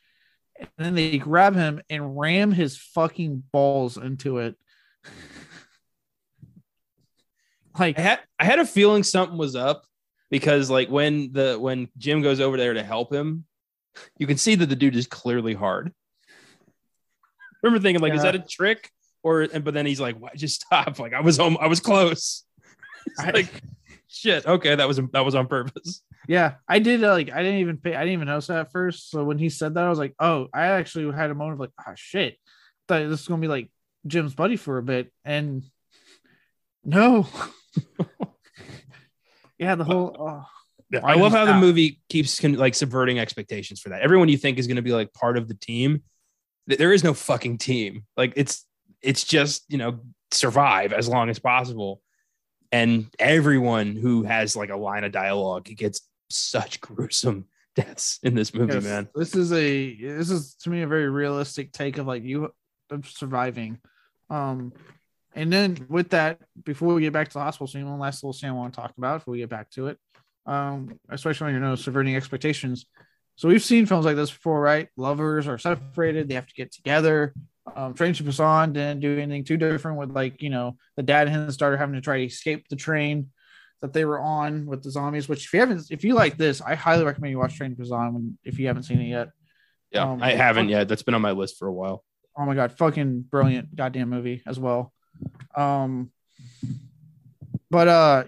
And then they grab him and ram his fucking balls into it. like I had I had a feeling something was up because like when the when Jim goes over there to help him, you can see that the dude is clearly hard. I remember thinking like, is that a trick? Or and but then he's like, Why, just stop. Like I was home, I was close. I- like shit. Okay, that was that was on purpose. Yeah, I did. Uh, like, I didn't even pay. I didn't even notice that at first. So when he said that, I was like, "Oh!" I actually had a moment of like, "Ah, shit!" Thought this is gonna be like Jim's buddy for a bit, and no. yeah, the whole. Oh, I love how the that- movie keeps like subverting expectations for that. Everyone you think is going to be like part of the team, there is no fucking team. Like it's it's just you know survive as long as possible. And everyone who has like a line of dialogue gets such gruesome deaths in this movie, yes, man. This is a. This is to me a very realistic take of like you of surviving. Um, and then with that, before we get back to the hospital scene, one last little scene I want to talk about before we get back to it. um, especially when you're you know subverting expectations. So we've seen films like this before, right? Lovers are separated; they have to get together. Um, Train to Busan didn't do anything too different with like you know the dad and his daughter having to try to escape the train that they were on with the zombies. Which if you haven't, if you like this, I highly recommend you watch Train to Busan if you haven't seen it yet. Yeah, um, I haven't yet. That's been on my list for a while. Oh my god, fucking brilliant, goddamn movie as well. Um, but uh,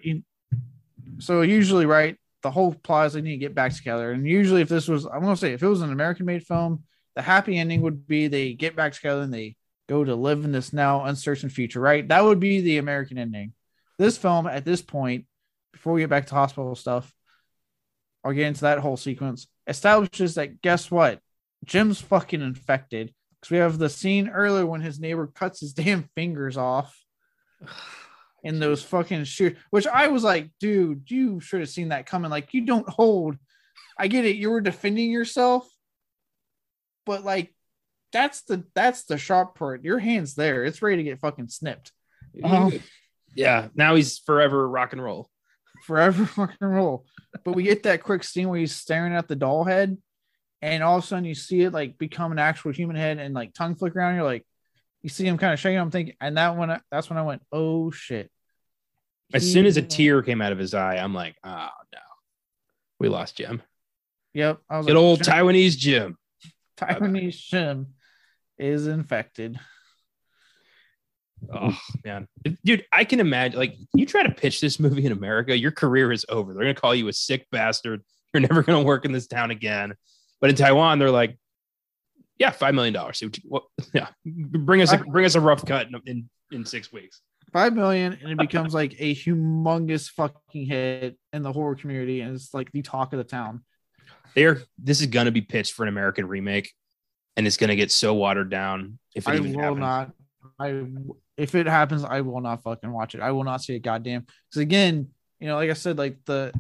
so usually, right, the whole plot is they need to get back together, and usually, if this was, I'm gonna say, if it was an American-made film, the happy ending would be they get back together and they go to live in this now uncertain future, right? That would be the American ending. This film, at this point, before we get back to hospital stuff, I'll get into that whole sequence, establishes that guess what? Jim's fucking infected. Because we have the scene earlier when his neighbor cuts his damn fingers off in those fucking shoot, which I was like, dude, you should have seen that coming. Like, you don't hold. I get it, you were defending yourself, but like that's the that's the sharp part. Your hand's there, it's ready to get fucking snipped. Um, yeah, now he's forever rock and roll. Forever fucking roll. But we get that quick scene where he's staring at the doll head, and all of a sudden you see it like become an actual human head and like tongue flick around. You're like, you see him kind of shaking. I'm thinking, and that one, that's when I went, oh shit. As he, soon as a tear came out of his eye, I'm like, oh no, we lost Jim. Yep, I was good like, old Jim. Taiwanese Jim. Taiwanese Jim is infected. Oh man, dude, I can imagine. Like, you try to pitch this movie in America, your career is over. They're gonna call you a sick bastard. You're never gonna work in this town again. But in Taiwan, they're like, yeah, five million dollars. Yeah, bring us a, bring us a rough cut in, in in six weeks. Five million, and it becomes like a humongous fucking hit in the horror community, and it's like the talk of the town. They're this is gonna be pitched for an American remake, and it's gonna get so watered down. If it I even will happens. not, I if it happens, I will not fucking watch it. I will not see it. Goddamn, because again, you know, like I said, like the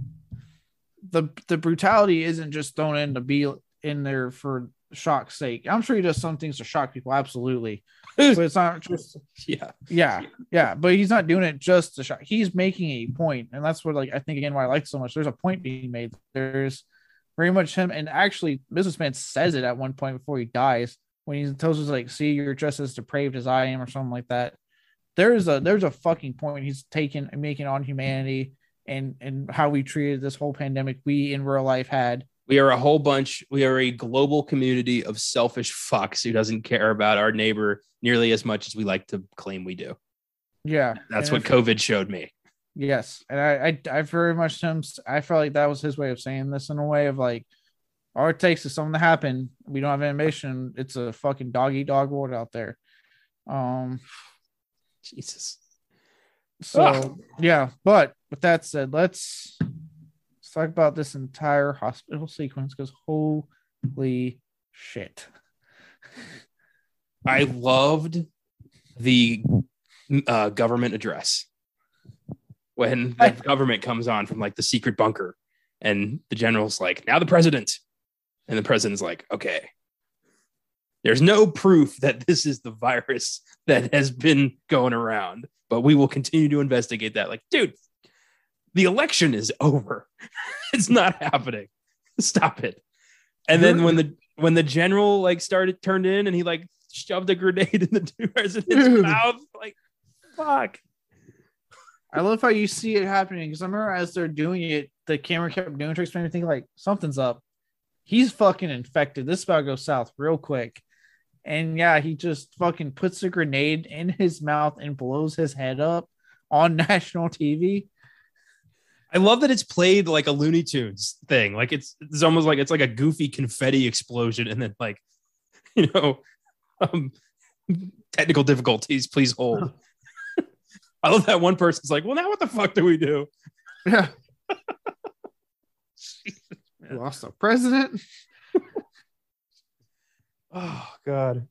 the the brutality isn't just thrown in to be in there for shock's sake. I'm sure he does some things to shock people, absolutely. but it's not just yeah. yeah, yeah. But he's not doing it just to shock. He's making a point, and that's what like I think again why I like so much. There's a point being made. There's very much him, and actually, businessman says it at one point before he dies when he tells us like, "See, you're just as depraved as I am," or something like that. There's a there's a fucking point he's taking making on humanity and and how we treated this whole pandemic we in real life had we are a whole bunch. We are a global community of selfish fucks who doesn't care about our neighbor nearly as much as we like to claim we do. Yeah, that's what COVID showed me. Yes, and I, I, I very much him. I felt like that was his way of saying this in a way of like, all it takes is something to happen. We don't have animation. It's a fucking dog eat dog world out there. Um, Jesus. So ah. yeah, but with that said, let's let's talk about this entire hospital sequence because holy shit. I loved the uh, government address when the government comes on from like the secret bunker and the general's like, now the president. And the president's like, okay, there's no proof that this is the virus that has been going around, but we will continue to investigate that. Like, dude, the election is over. it's not happening. Stop it. And then when the when the general like started turned in and he like shoved a grenade in the president's Dude. mouth, like fuck. I love how you see it happening because I remember as they're doing it, the camera kept doing tricks for me, thinking like something's up. He's fucking infected. This about to go south real quick. And yeah, he just fucking puts a grenade in his mouth and blows his head up on national TV. I love that it's played like a Looney Tunes thing. Like it's it's almost like it's like a goofy confetti explosion, and then like, you know, um, technical difficulties. Please hold. I love that one person's like, well, now what the fuck do we do? Yeah. Jesus, Lost a president. oh God.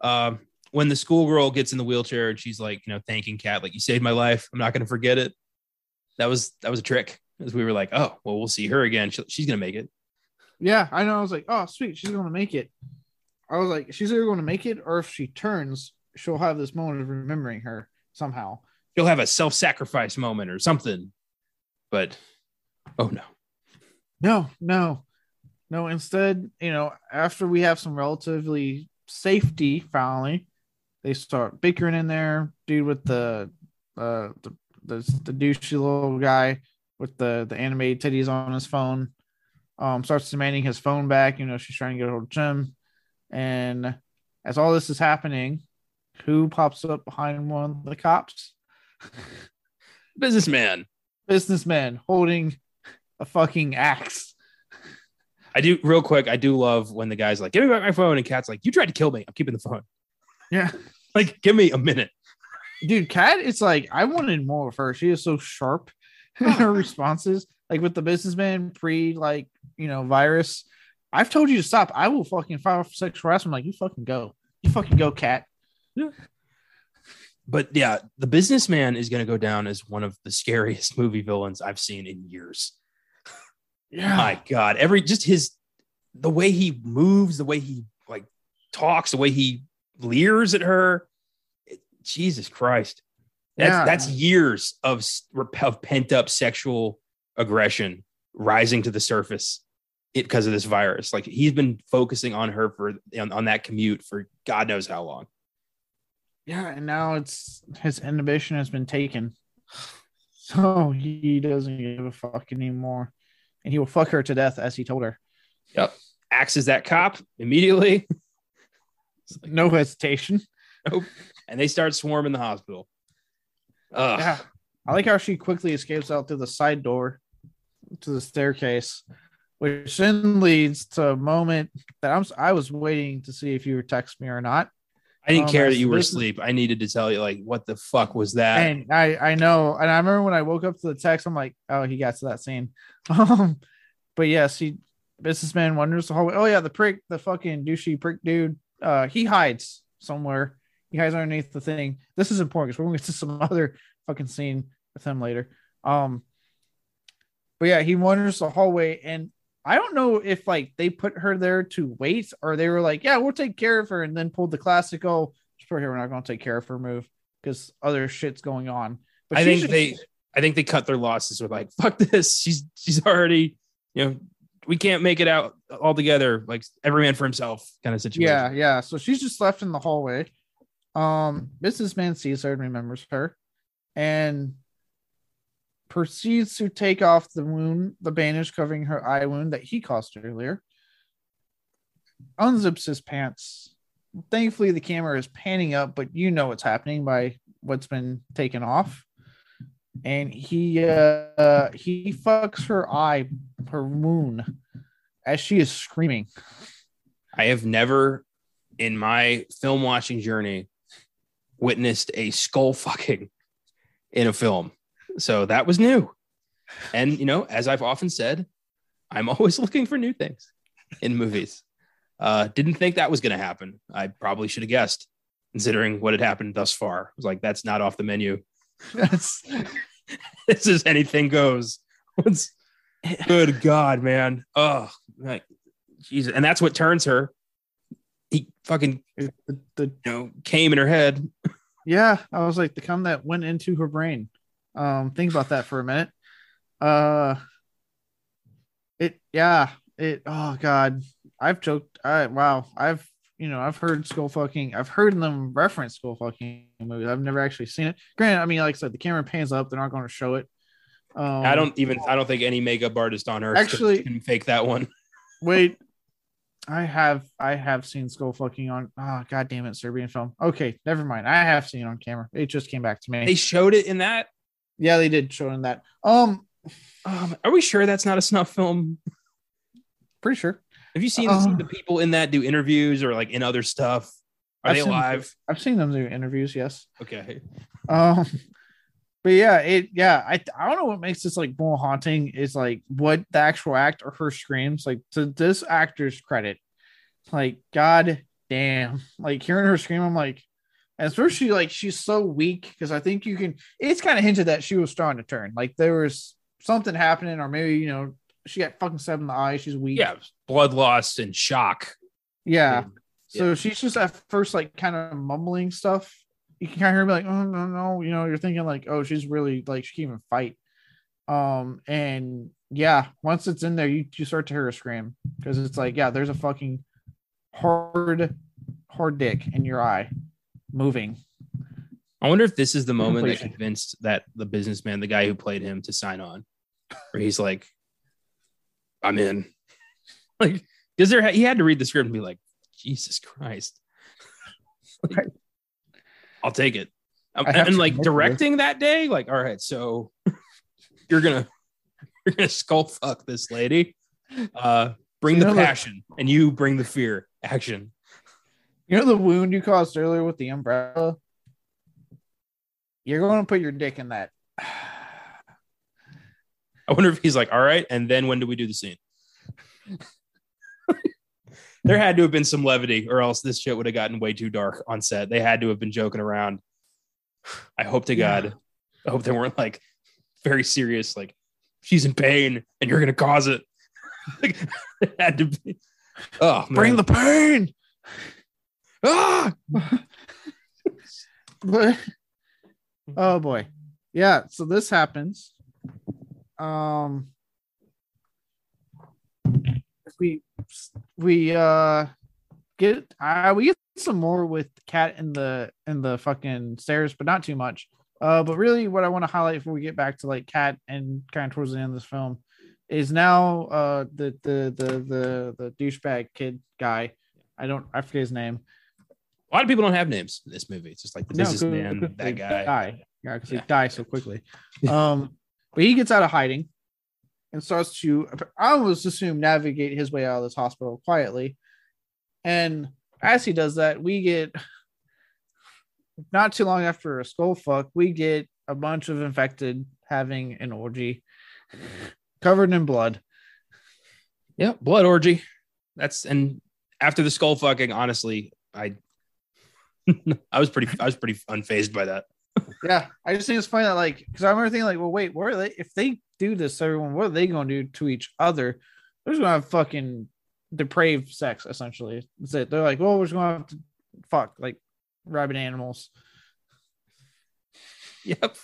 Um, when the schoolgirl gets in the wheelchair and she's like, you know, thanking Kat, like you saved my life. I'm not going to forget it that was that was a trick. As we were like, oh, well, we'll see her again. She, she's gonna make it. Yeah, I know. I was like, oh, sweet, she's gonna make it. I was like, she's either going to make it, or if she turns, she'll have this moment of remembering her somehow. She'll have a self-sacrifice moment or something. But Oh no. No, no, no. Instead, you know, after we have some relatively safety finally, they start bickering in there. Dude with the uh the the, the douchey little guy with the the animated titties on his phone um starts demanding his phone back. You know, she's trying to get a hold of Jim. And as all this is happening, who pops up behind one of the cops? Businessman. Businessman holding a fucking axe. I do real quick. I do love when the guy's like, "Give me back my phone," and Kat's like, "You tried to kill me. I'm keeping the phone. Yeah. Like, give me a minute." Dude, Kat, it's like I wanted more of her. She is so sharp in her responses. Like with the businessman pre like, you know, virus. I've told you to stop. I will fucking file for sexual harassment. I'm like, you fucking go. You fucking go, Kat. But yeah, the businessman is going to go down as one of the scariest movie villains I've seen in years. Yeah. My God, every just his the way he moves, the way he like talks, the way he leers at her. It- Jesus Christ, that's Yeah. that's years of of pent up sexual aggression rising to the surface it because of this virus. Like he's been focusing on her for on, on that commute for God knows how long. Yeah, and now it's his inhibition has been taken. So he doesn't give a fuck anymore. And he will fuck her to death as he told her. Yep, axes that cop immediately, No hesitation. Nope. And they start swarming the hospital. Ugh. Yeah. I like how she quickly escapes out through the side door to the staircase, which then leads to a moment that I'm I was waiting to see if you would text me or not. I didn't Um, care that you were asleep. I needed to tell you, like, what the fuck was that? And I I know, and I remember when I woke up to the text, I'm like, oh, he got to that scene. Um, but yes, he businessman wonders the hallway. Oh yeah, the prick, the fucking douchey prick dude. Uh, he hides somewhere. He hides underneath the thing. This is important because we're going to get to some other fucking scene with him later. Um, but yeah, he wanders the hallway, and I don't know if like they put her there to wait or they were like, yeah, we'll take care of her, and then pulled the classic, oh, just put here, we're not going to take care of her move because other shit's going on. But I think they, I think they cut their losses. With like, fuck this. She's she's already, you know, we can't make it out all together. Like every man for himself kind of situation. Yeah, yeah. So she's just left in the hallway. Um, businessman sees her and remembers her, and proceeds to take off the wound, the bandage covering her eye wound that he caused earlier. Unzips his pants. Thankfully, the camera is panning up, but you know what's happening by what's been taken off. And he uh he fucks her eye, her wound, as she is screaming. I have never, in my film watching journey, witnessed a skull fucking in a film. So that was new. And you know, as I've often said, I'm always looking for new things in movies. Uh, didn't think that was going to happen. I probably should have guessed, considering what had happened thus far. I was like, that's not off the menu. That's this is anything goes. What's good God, man. Oh, like Jesus. And that's what turns her. He fucking the, the you know came in her head. Yeah, I was like the cum that went into her brain. Um, think about that for a minute. Uh, it yeah, it oh god, I've joked. I wow, I've you know I've heard skull fucking. I've heard them reference skull fucking movies. I've never actually seen it. Granted, I mean like I said, the camera pans up. They're not going to show it. Um, I don't even I don't think any makeup artist on earth Actually- can, can fake that one. wait. I have I have seen skull fucking on. Oh god damn it, Serbian film. Okay, never mind. I have seen it on camera. It just came back to me. They showed it in that. Yeah, they did show in that. Um, Um, are we sure that's not a snuff film? pretty sure. Have you seen Uh. the people in that do interviews or like in other stuff? Are I've they seen? I've seen them do interviews, yes. Okay. Um, but yeah, it yeah, I I don't know what makes this like more haunting is like what the actual act or her screams. Like to this actor's credit, like god damn, like hearing her scream, I'm like, and especially like she's so weak because I think you can. It's kind of hinted that she was starting to turn. Like there was something happening, or maybe you know she got fucking stabbed in the eye. She's weak. Yeah, blood loss and shock. Yeah. So Yeah. she's just at first like kind of mumbling stuff. You can kind of hear me like, oh no, no, you know, you're thinking like, oh, she's really like she can't even fight. Um, and yeah, once it's in there, you, you start to hear a scream because it's like, yeah, there's a fucking hard, hard dick in your eye moving. I wonder if this is the moment that convinced that the businessman, the guy who played him, to sign on, where he's like, "I'm in." Like, because there he had to read the script and be like, "Jesus Christ." Like, I'll take it. And like directing that day, like, all right, so you're gonna you're gonna skull fuck this lady. Uh, bring You the know passion, and you bring the fear. Action. You know the wound you caused earlier with the umbrella? You're going to put your dick in that. I wonder if he's like, all right, and then when do we do the scene? there had to have been some levity, or else this shit would have gotten way too dark on set. They had to have been joking around. I hope to Yeah. God, I hope they weren't like very serious, like she's in pain and you're gonna cause it. like, it had to be. Oh, Bring the pain. Ah! But oh boy. Yeah, so this happens. Um we we uh get uh we get some more with Kat in the in the fucking stairs, but not too much. Uh but really what I want to highlight before we get back to like Kat and kind of towards the end of this film is now uh the the the the the douchebag kid guy. I don't I forget his name. A lot of people don't have names in this movie. It's just like the No, businessman, that guy. Die. Yeah, because Yeah. they die so quickly. Um, but he gets out of hiding and starts to, I almost assume, navigate his way out of this hospital quietly. And as he does that, we get not too long after a skull fuck, we get a bunch of infected having an orgy covered in blood. Yeah, blood orgy. That's and after the skull fucking, honestly, I I was pretty I was pretty unfazed by that. Yeah, I just think it's funny that like because I remember thinking like, well, wait, what are they? If they do this, to everyone, what are they going to do to each other? They're just going to have fucking depraved sex, essentially. That's it. They're like, well, we're just going to have to fuck like rabid animals. Yep.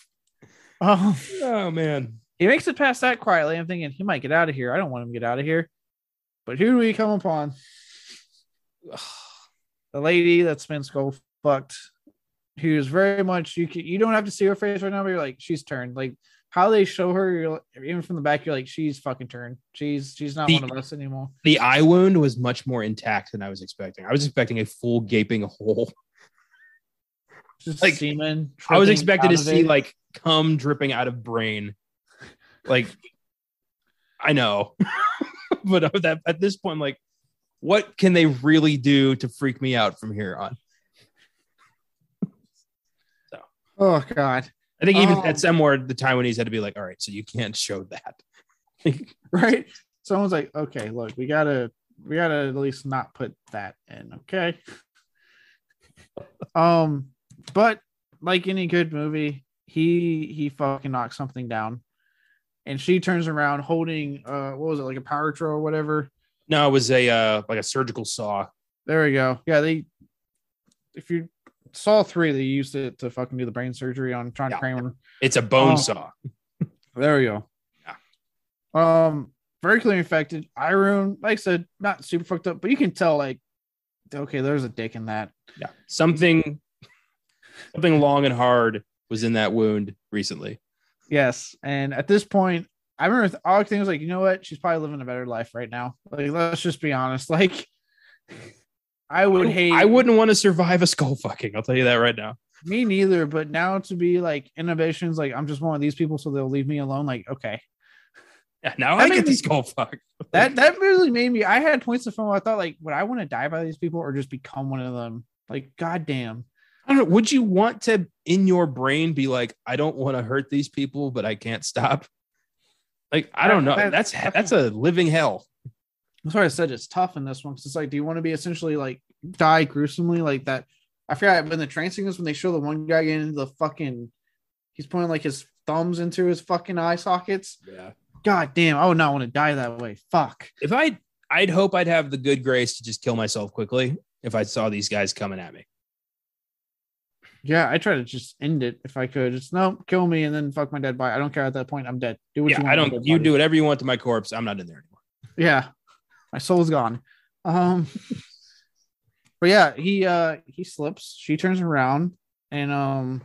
Um, Oh man. he makes it past that quietly. I'm thinking he might get out of here. I don't want him to get out of here. But who do we come upon? The lady that's been skull fucked, was very much you can you don't have to see her face right now, but you're like she's turned. Like how they show her, you're even from the back, you're like she's fucking turned. She's she's not The- one of us anymore. The eye wound was much more intact than I was expecting. I was expecting a full gaping hole. Just like, semen. I was expecting to see it. like cum dripping out of brain. Like I know. but at that at this point, like, what can they really do to freak me out from here on? Oh god, I think even Um, at somewhere the Taiwanese had to be like, all right, so you can't show that. right? Someone's like, okay, look, we gotta we gotta at least not put that in, okay? um, but like any good movie, he he fucking knocks something down, and she turns around holding uh what was it like a power drill or whatever. No, it was a uh like a surgical saw. There we go. Yeah, they if you saw three, they used it to fucking do the brain surgery on John Yeah. Kramer. It's a bone Oh. saw. There we go. Yeah. Um, very clearly infected. Irune, like I said, not super fucked up, but you can tell like, okay, there's a dick in that. Yeah. Something something long and hard was in that wound recently. Yes, and at this point, I remember th- all thing was like, you know what? She's probably living a better life right now. Like, let's just be honest. Like, I would hate. I wouldn't want to survive a skull fucking. I'll tell you that right now. Me neither. But now to be like innovations, like I'm just one of these people, so they'll leave me alone. Like, okay, Yeah, now That I get the me- skull fuck. that that really made me. I had points of film. I thought like, would I want to die by these people or just become one of them? Like, goddamn. I don't know. Would you want to in your brain be like, I don't want to hurt these people, but I can't stop? Like, I don't know. That's that's a living hell. That's why I said it's tough in this one because it's like, do you want to be essentially like die gruesomely like that? I forgot when the train signals when they show the one guy getting into the fucking, he's pointing like his thumbs into his fucking eye sockets. Yeah. God damn, I would not want to die that way. Fuck. If I I'd hope I'd have the good grace to just kill myself quickly if I saw these guys coming at me. Yeah, I try to just end it if I could. It's no, kill me and then fuck my dead body. I don't care at that point. I'm dead. Do what Yeah, you want. I don't. You do whatever you want to my corpse. I'm not in there anymore. Yeah, my soul's gone. Um, but yeah, he uh he slips. She turns around, and um,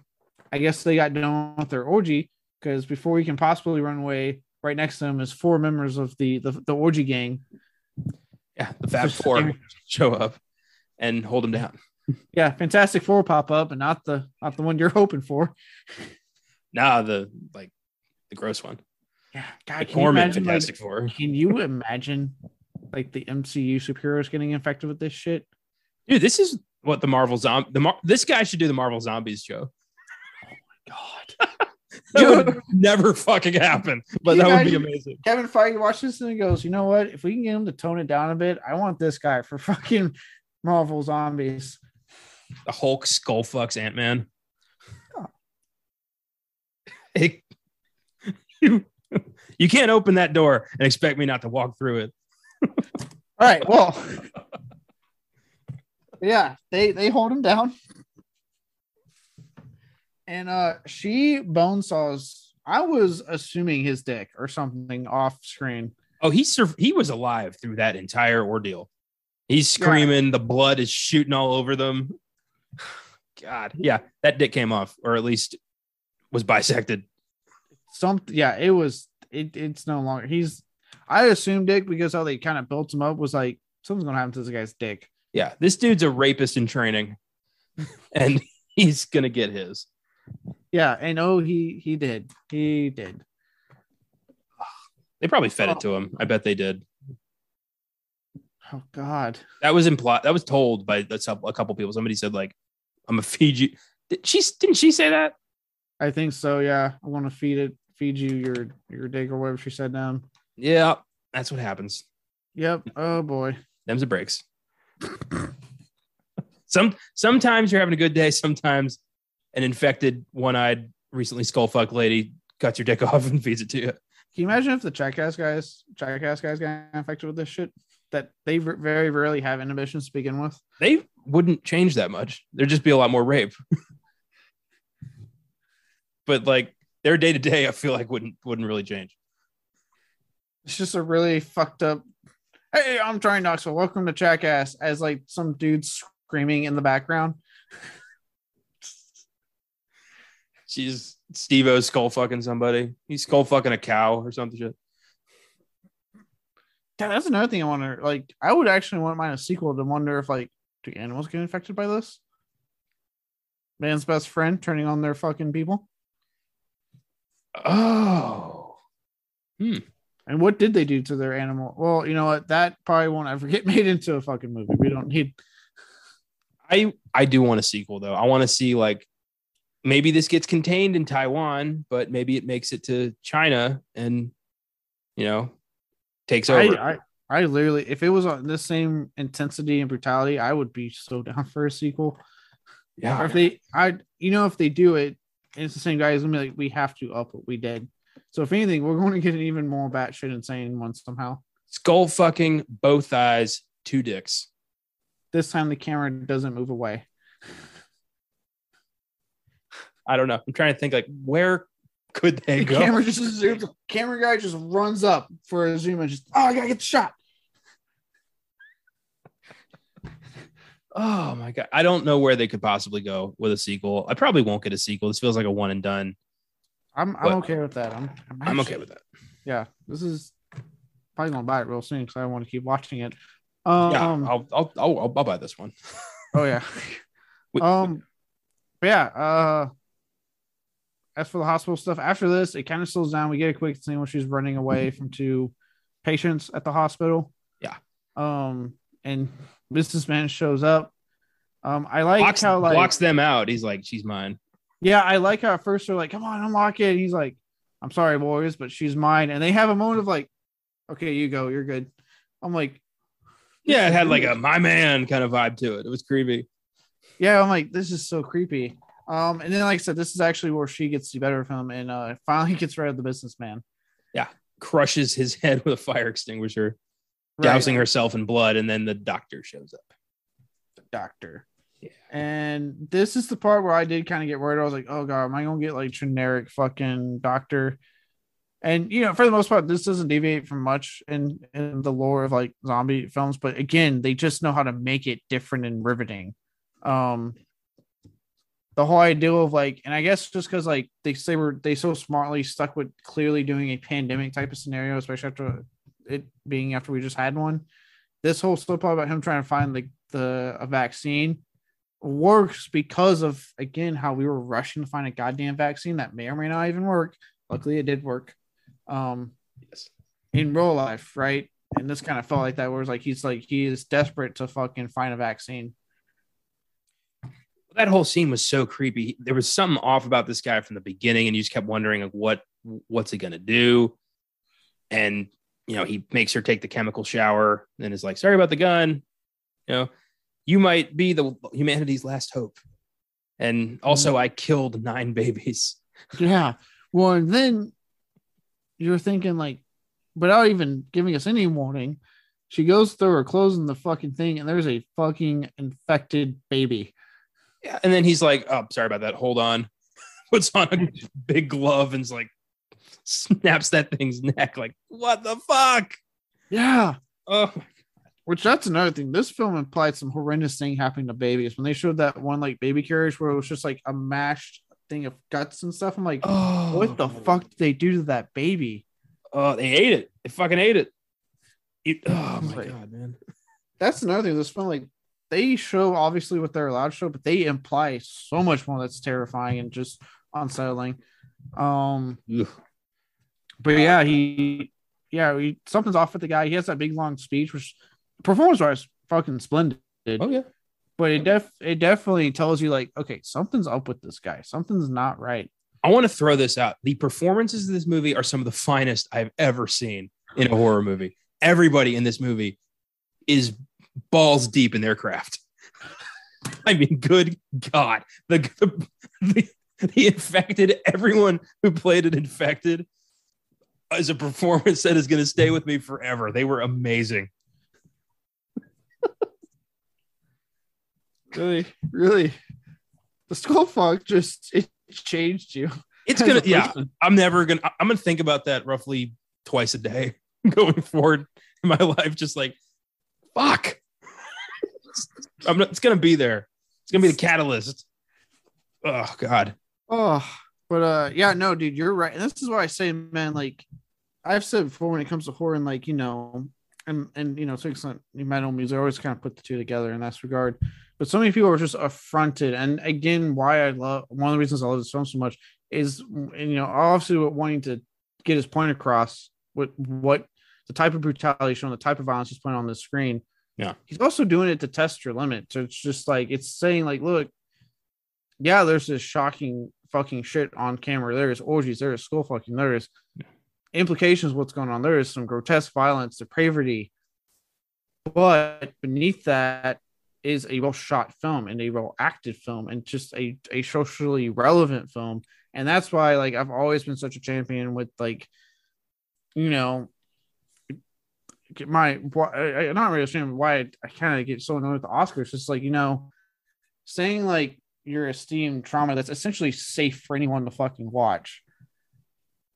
I guess they got done with their orgy because before he can possibly run away, right next to him is four members of the the, the orgy gang. Yeah, the Fab Four show up and hold him down. Yeah, Fantastic Four pop up, and not the not the one you're hoping for. Nah, the like the gross one. Yeah, The God, can you imagine, like, Fantastic Four. Can you imagine like the MCU superheroes getting infected with this shit? Dude, this is what the Marvel zombie. The Mar- this guy should do the Marvel Zombies show. Oh God. That would never fucking happen, but that would be amazing. Kevin Feige watches this and he goes, you know what? If we can get him to tone it down a bit, I want this guy for fucking Marvel zombies. The Hulk skull fucks Ant Man. Yeah. you, you can't open that door and expect me not to walk through it. All right, well. yeah, they they hold him down. And uh she bone saws. I was assuming his dick or something off screen. Oh, he sur- he was alive through that entire ordeal. He's screaming. The blood is shooting all over them. God, yeah, that dick came off, or at least was bisected. Some yeah, it was it, it's no longer he's I assumed dick because how they kind of built him up was like something's gonna happen to this guy's dick. Yeah, this dude's a rapist in training, and he's gonna get his. Yeah, and oh he he did. He did. They probably fed it oh. to him. I bet they did. Oh god. That was implied. That was told by a couple a couple people. Somebody said like, "I'm a feed you." Did she didn't she say that? I think so, yeah. I want to feed it, feed you your your dick or whatever she said down. Yeah, that's what happens. Yep. Oh boy. Them's the breaks. Some sometimes you're having a good day. Sometimes an infected, one-eyed, recently skull fuck lady cuts your dick off and feeds it to you. Can you imagine if the jackass guys, jackass guys got infected with this shit? That they very rarely have inhibitions to begin with. They wouldn't change that much. There'd just be a lot more rape. but like their day to day, I feel like wouldn't wouldn't really change. It's just a really fucked up. Hey, I'm Johnny Knoxville. Welcome to Jackass. As like some dude screaming in the background. She's Steve-O's skull fucking somebody. He's skull fucking a cow or something. Shit. Yeah, that's another thing I wonder. Like, I would actually want mine a sequel to wonder if like do animals get infected by this? Man's best friend turning on their fucking people. Oh, hmm. And what did they do to their animal? Well, you know what? That probably won't ever get made into a fucking movie. We don't need. I I do want a sequel though. I want to see like maybe this gets contained in Taiwan, but maybe it makes it to China and you know takes I, over. I I literally, if it was on the same intensity and brutality, I would be so down for a sequel. Or yeah, if they, I, you know, if they do it, and it's the same guy. It's gonna be like, we have to up what we did. So if anything, we're going to get an even more batshit insane one somehow. skull fucking both eyes, two dicks. This time the camera doesn't move away. I don't know. I'm trying to think like where could they The go? camera just zooms. Camera guy just runs up for a zoom and just, oh, I gotta get the shot. Oh my god, I don't know where they could possibly go with a sequel. I probably won't get a sequel. This feels like a one and done. I'm, I'm But- okay with that. I'm, I'm, I'm okay with that. Yeah, this is probably gonna buy it real soon because I want to keep watching it. Um, Yeah, I'll, I'll, I'll, I'll, buy this one. Oh yeah. Um. But yeah. Uh. As for the hospital stuff, after this, it kind of slows down. We get a quick scene when she's running away from two patients at the hospital. Yeah. Um. And businessman shows up. Um. I like blocks, how like blocks them out. He's like, she's mine. Yeah, I like how at first they're like, "Come on, unlock it." And he's like, "I'm sorry, boys, but she's mine." And they have a moment of like, "Okay, you go, you're good." I'm like, Yeah, it had like a my man kind of vibe to it. It was creepy. yeah, I'm like, this is so creepy. Um, and then like I said, this is actually where she gets the better of him and uh finally gets rid of the businessman. Yeah, crushes his head with a fire extinguisher, Right. dousing herself in blood, and then the doctor shows up. doctor. And this is the part where I did kind of get worried. I was like, oh god, am I gonna get like generic fucking doctor? And you know, for the most part, this doesn't deviate from much in in the lore of like zombie films. But again, they just know how to make it different and riveting. Um, the whole idea of like, and I guess just because like they say were they so smartly stuck with clearly doing a pandemic type of scenario, especially after it being after we just had one. This whole slip about him trying to find the the a vaccine works because of again how we were rushing to find a goddamn vaccine that may or may not even work. Luckily, it did work. Um, yes, in real life, right? And this kind of felt like that, where it's like he's like he is desperate to fucking find a vaccine that whole scene was so creepy. There was something off about this guy from the beginning, and you just kept wondering like, what what's he gonna do? And you know, he makes her take the chemical shower, and is like, "Sorry about the gun." You know, you might be the humanity's last hope. And also, mm-hmm. I killed nine babies. Yeah. Well, and then you're thinking like, without even giving us any warning, she goes through her closing the fucking thing, and there's a fucking infected baby. Yeah. And then he's like, oh, sorry about that. Hold on. Puts on a big glove and's like, snaps that thing's neck. Like, what the fuck? Yeah. Oh, which that's another thing. This film implied some horrendous thing happening to babies. When they showed that one like baby carriage where it was just like a mashed thing of guts and stuff, I'm like, oh, what the fuck did they do to that baby? Oh, they ate it. They fucking ate it. it oh my like, god, man. That's another thing. This film like they show obviously what they're allowed to show, but they imply so much more that's terrifying and just unsettling. Um, Ugh. but yeah, he, yeah, he, something's off with the guy. He has that big long speech, which performance wise, fucking splendid. Oh yeah, but it def it definitely tells you like, okay, something's up with this guy. Something's not right. I want to throw this out. The performances of this movie are some of the finest I've ever seen in a horror movie. Everybody in this movie is balls deep in their craft. I mean, good God, the, the, the, the infected, everyone who played it infected is a performance that is going to stay with me forever. They were amazing. Really, really, the skull fuck just it changed you. It's gonna, yeah. I'm never gonna. I'm gonna think about that roughly twice a day going forward in my life. Just like, fuck. I'm not, it's gonna be there. It's gonna be the catalyst. Oh God. Oh, but uh, yeah, no, dude, you're right. And this is why I say, man, like I've said before, when it comes to horror, and like you know, and and you know, to extent metal music, I always kind of put the two together in that regard. But so many people are just affronted, and again, why I love one of the reasons I love this film so much is, you know, obviously wanting to get his point across with what the type of brutality shown, the type of violence he's putting on the screen yeah. He's also doing it to test your limit. So it's just like it's saying, like, look, yeah, there's this shocking fucking shit on camera. There is orgies, there is skull fucking, there is implications what's going on. There is some grotesque violence, depravity. But beneath that is a well shot film and a well acted film and just a, a socially relevant film. And that's why like I've always been such a champion with like, you know, my I, am not really understand why I, I kind of get so annoyed with the Oscars. It's like you know, saying like your esteemed trauma that's essentially safe for anyone to fucking watch.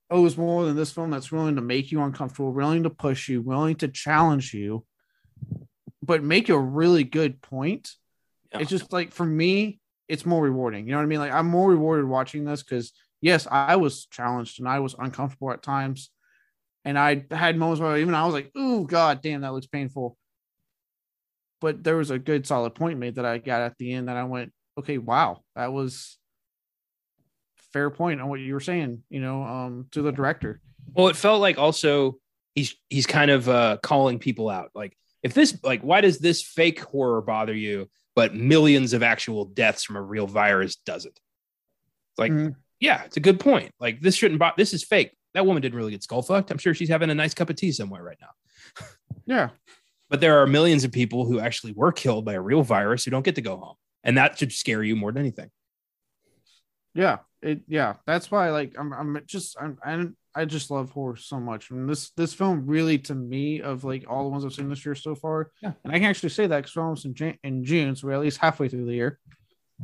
It's more than this film that's willing to make you uncomfortable, willing to push you, willing to challenge you, but make a really good point. Yeah. It's just like for me, it's more rewarding. You know what I mean? Like I'm more rewarded watching this because yes, I was challenged and I was uncomfortable at times and I had moments where even I was like, "Oh God, damn, that looks painful." But there was a good, solid point made that I got at the end that I went, "Okay, wow, that was fair point on what you were saying." You know, um, to the director. Well, it felt like also he's he's kind of uh, calling people out. Like, if this, like, why does this fake horror bother you, but millions of actual deaths from a real virus doesn't? Like, mm-hmm. yeah, it's a good point. Like, this shouldn't. Bo- this is fake that woman didn't really get skull fucked. I'm sure she's having a nice cup of tea somewhere right now. yeah. But there are millions of people who actually were killed by a real virus who don't get to go home. And that should scare you more than anything. Yeah. It yeah. That's why like I'm I'm just I'm, I'm I just love horror so much. And this this film really to me of like all the ones I've seen this year so far. Yeah. And I can actually say that because we're almost in, Jan- in June, so we're at least halfway through the year.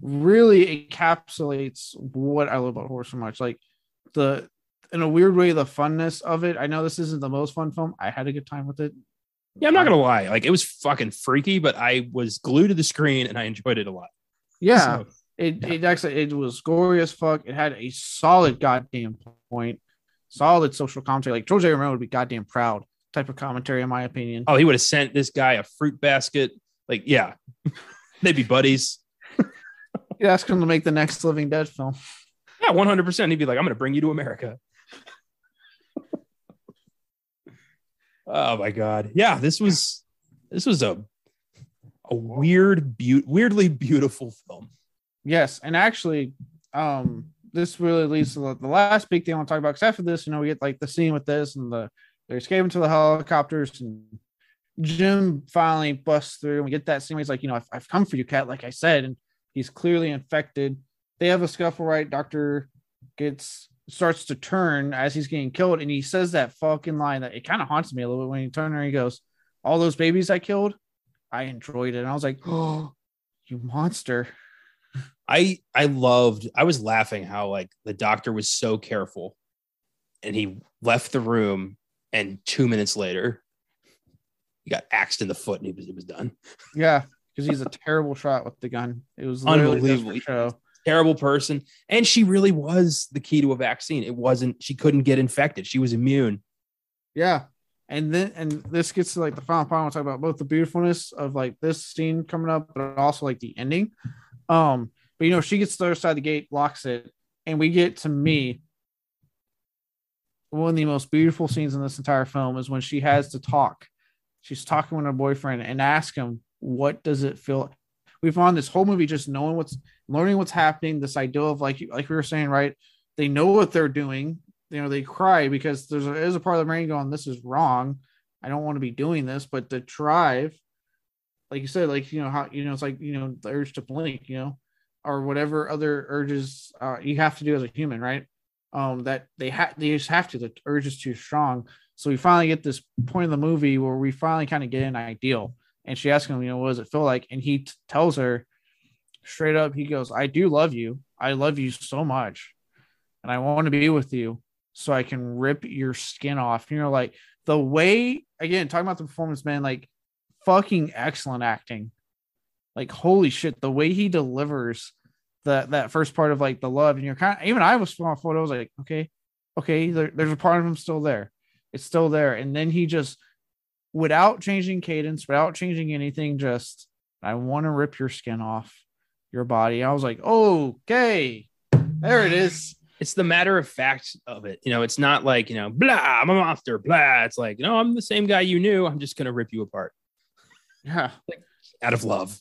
really encapsulates what I love about horror so much. Like the in a weird way, the funness of it. I know this isn't the most fun film. I had a good time with it. Yeah, I'm not gonna lie. Like it was fucking freaky, but I was glued to the screen and I enjoyed it a lot. Yeah. So, It Yeah. it actually it was gory as fuck. It had a solid goddamn point, solid social commentary. Like George A. Romero would be goddamn proud type of commentary, in my opinion. oh, he would have sent this guy a fruit basket. Like, yeah, they'd be buddies. You ask him to make the next Living Dead film. Yeah, 100. percent He'd be like, I'm gonna bring you to America. oh my god, yeah, this was this was a a weird, be- weirdly beautiful film. Yes, and actually, um, this really leads to the, last big thing I want to talk about. Because after this, you know, we get like the scene with this and the they're escaping to the helicopters, and Jim finally busts through, and we get that scene where he's like, you know, I've, I've come for you, Kat, like I said, and he's clearly infected. They have a scuffle, right? Doctor gets starts to turn as he's getting killed, and he says that fucking line that it kind of haunts me a little bit when he turns and he goes, "All those babies I killed, I enjoyed it," and I was like, "Oh, you monster." I I loved. I was laughing how like the doctor was so careful, and he left the room, and two minutes later, he got axed in the foot, and he was it was done. Yeah, because he's a terrible shot with the gun. It was Unbelievable. show. Terrible person, and she really was the key to a vaccine. It wasn't. She couldn't get infected. She was immune. Yeah, and then and this gets to like the final part. I want to talk about both the beautifulness of like this scene coming up, but also like the ending. Um, but you know, she gets to the other side of the gate, locks it, and we get to me. One of the most beautiful scenes in this entire film is when she has to talk. She's talking with her boyfriend and ask him, "What does it feel?" We've on this whole movie just knowing what's learning what's happening. This idea of like like we were saying, right? They know what they're doing. You know, they cry because there's a, there's a part of the brain going, "This is wrong. I don't want to be doing this." But the drive, like you said, like you know how you know it's like you know the urge to blink, you know, or whatever other urges uh, you have to do as a human, right? Um, that they have they just have to. The urge is too strong. So we finally get this point in the movie where we finally kind of get an ideal. And she asks him, you know, what does it feel like? And he t- tells her straight up, he goes, I do love you. I love you so much. And I want to be with you so I can rip your skin off. You know, like the way, again, talking about the performance, man, like fucking excellent acting. Like, holy shit, the way he delivers that that first part of like the love, and you're kind of even I was a photo, I was like, okay, okay, there, there's a part of him still there. It's still there. And then he just without changing cadence, without changing anything, just I want to rip your skin off your body. I was like, okay, there it is. It's the matter of fact of it. You know, it's not like you know, blah, I'm a monster, blah. It's like, no, I'm the same guy you knew. I'm just gonna rip you apart Yeah, out of love.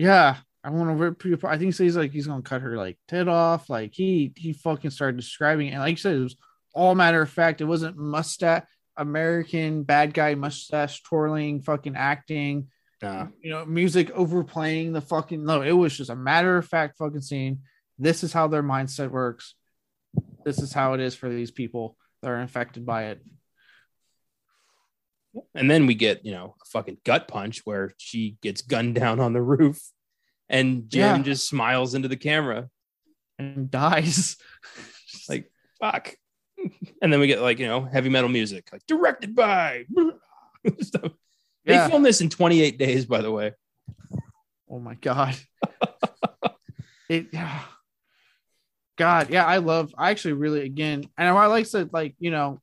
Yeah. I want to rip you apart. I think he says like he's gonna cut her like tit off. Like he he fucking started describing it. And like you said, it was all matter of fact. It wasn't mustache American bad guy mustache twirling fucking acting. Nah. you know, music overplaying the fucking no, it was just a matter of fact fucking scene. This is how their mindset works. This is how it is for these people that are infected by it. And then we get, you know, a fucking gut punch where she gets gunned down on the roof and Jim Yeah. just smiles into the camera. And dies. Like, fuck. And then we get like, you know, heavy metal music, like directed by. Stuff. They Yeah. filmed this in 28 days, by the way. Oh my god. it yeah. God, yeah, I love I actually really again and I like said like, you know,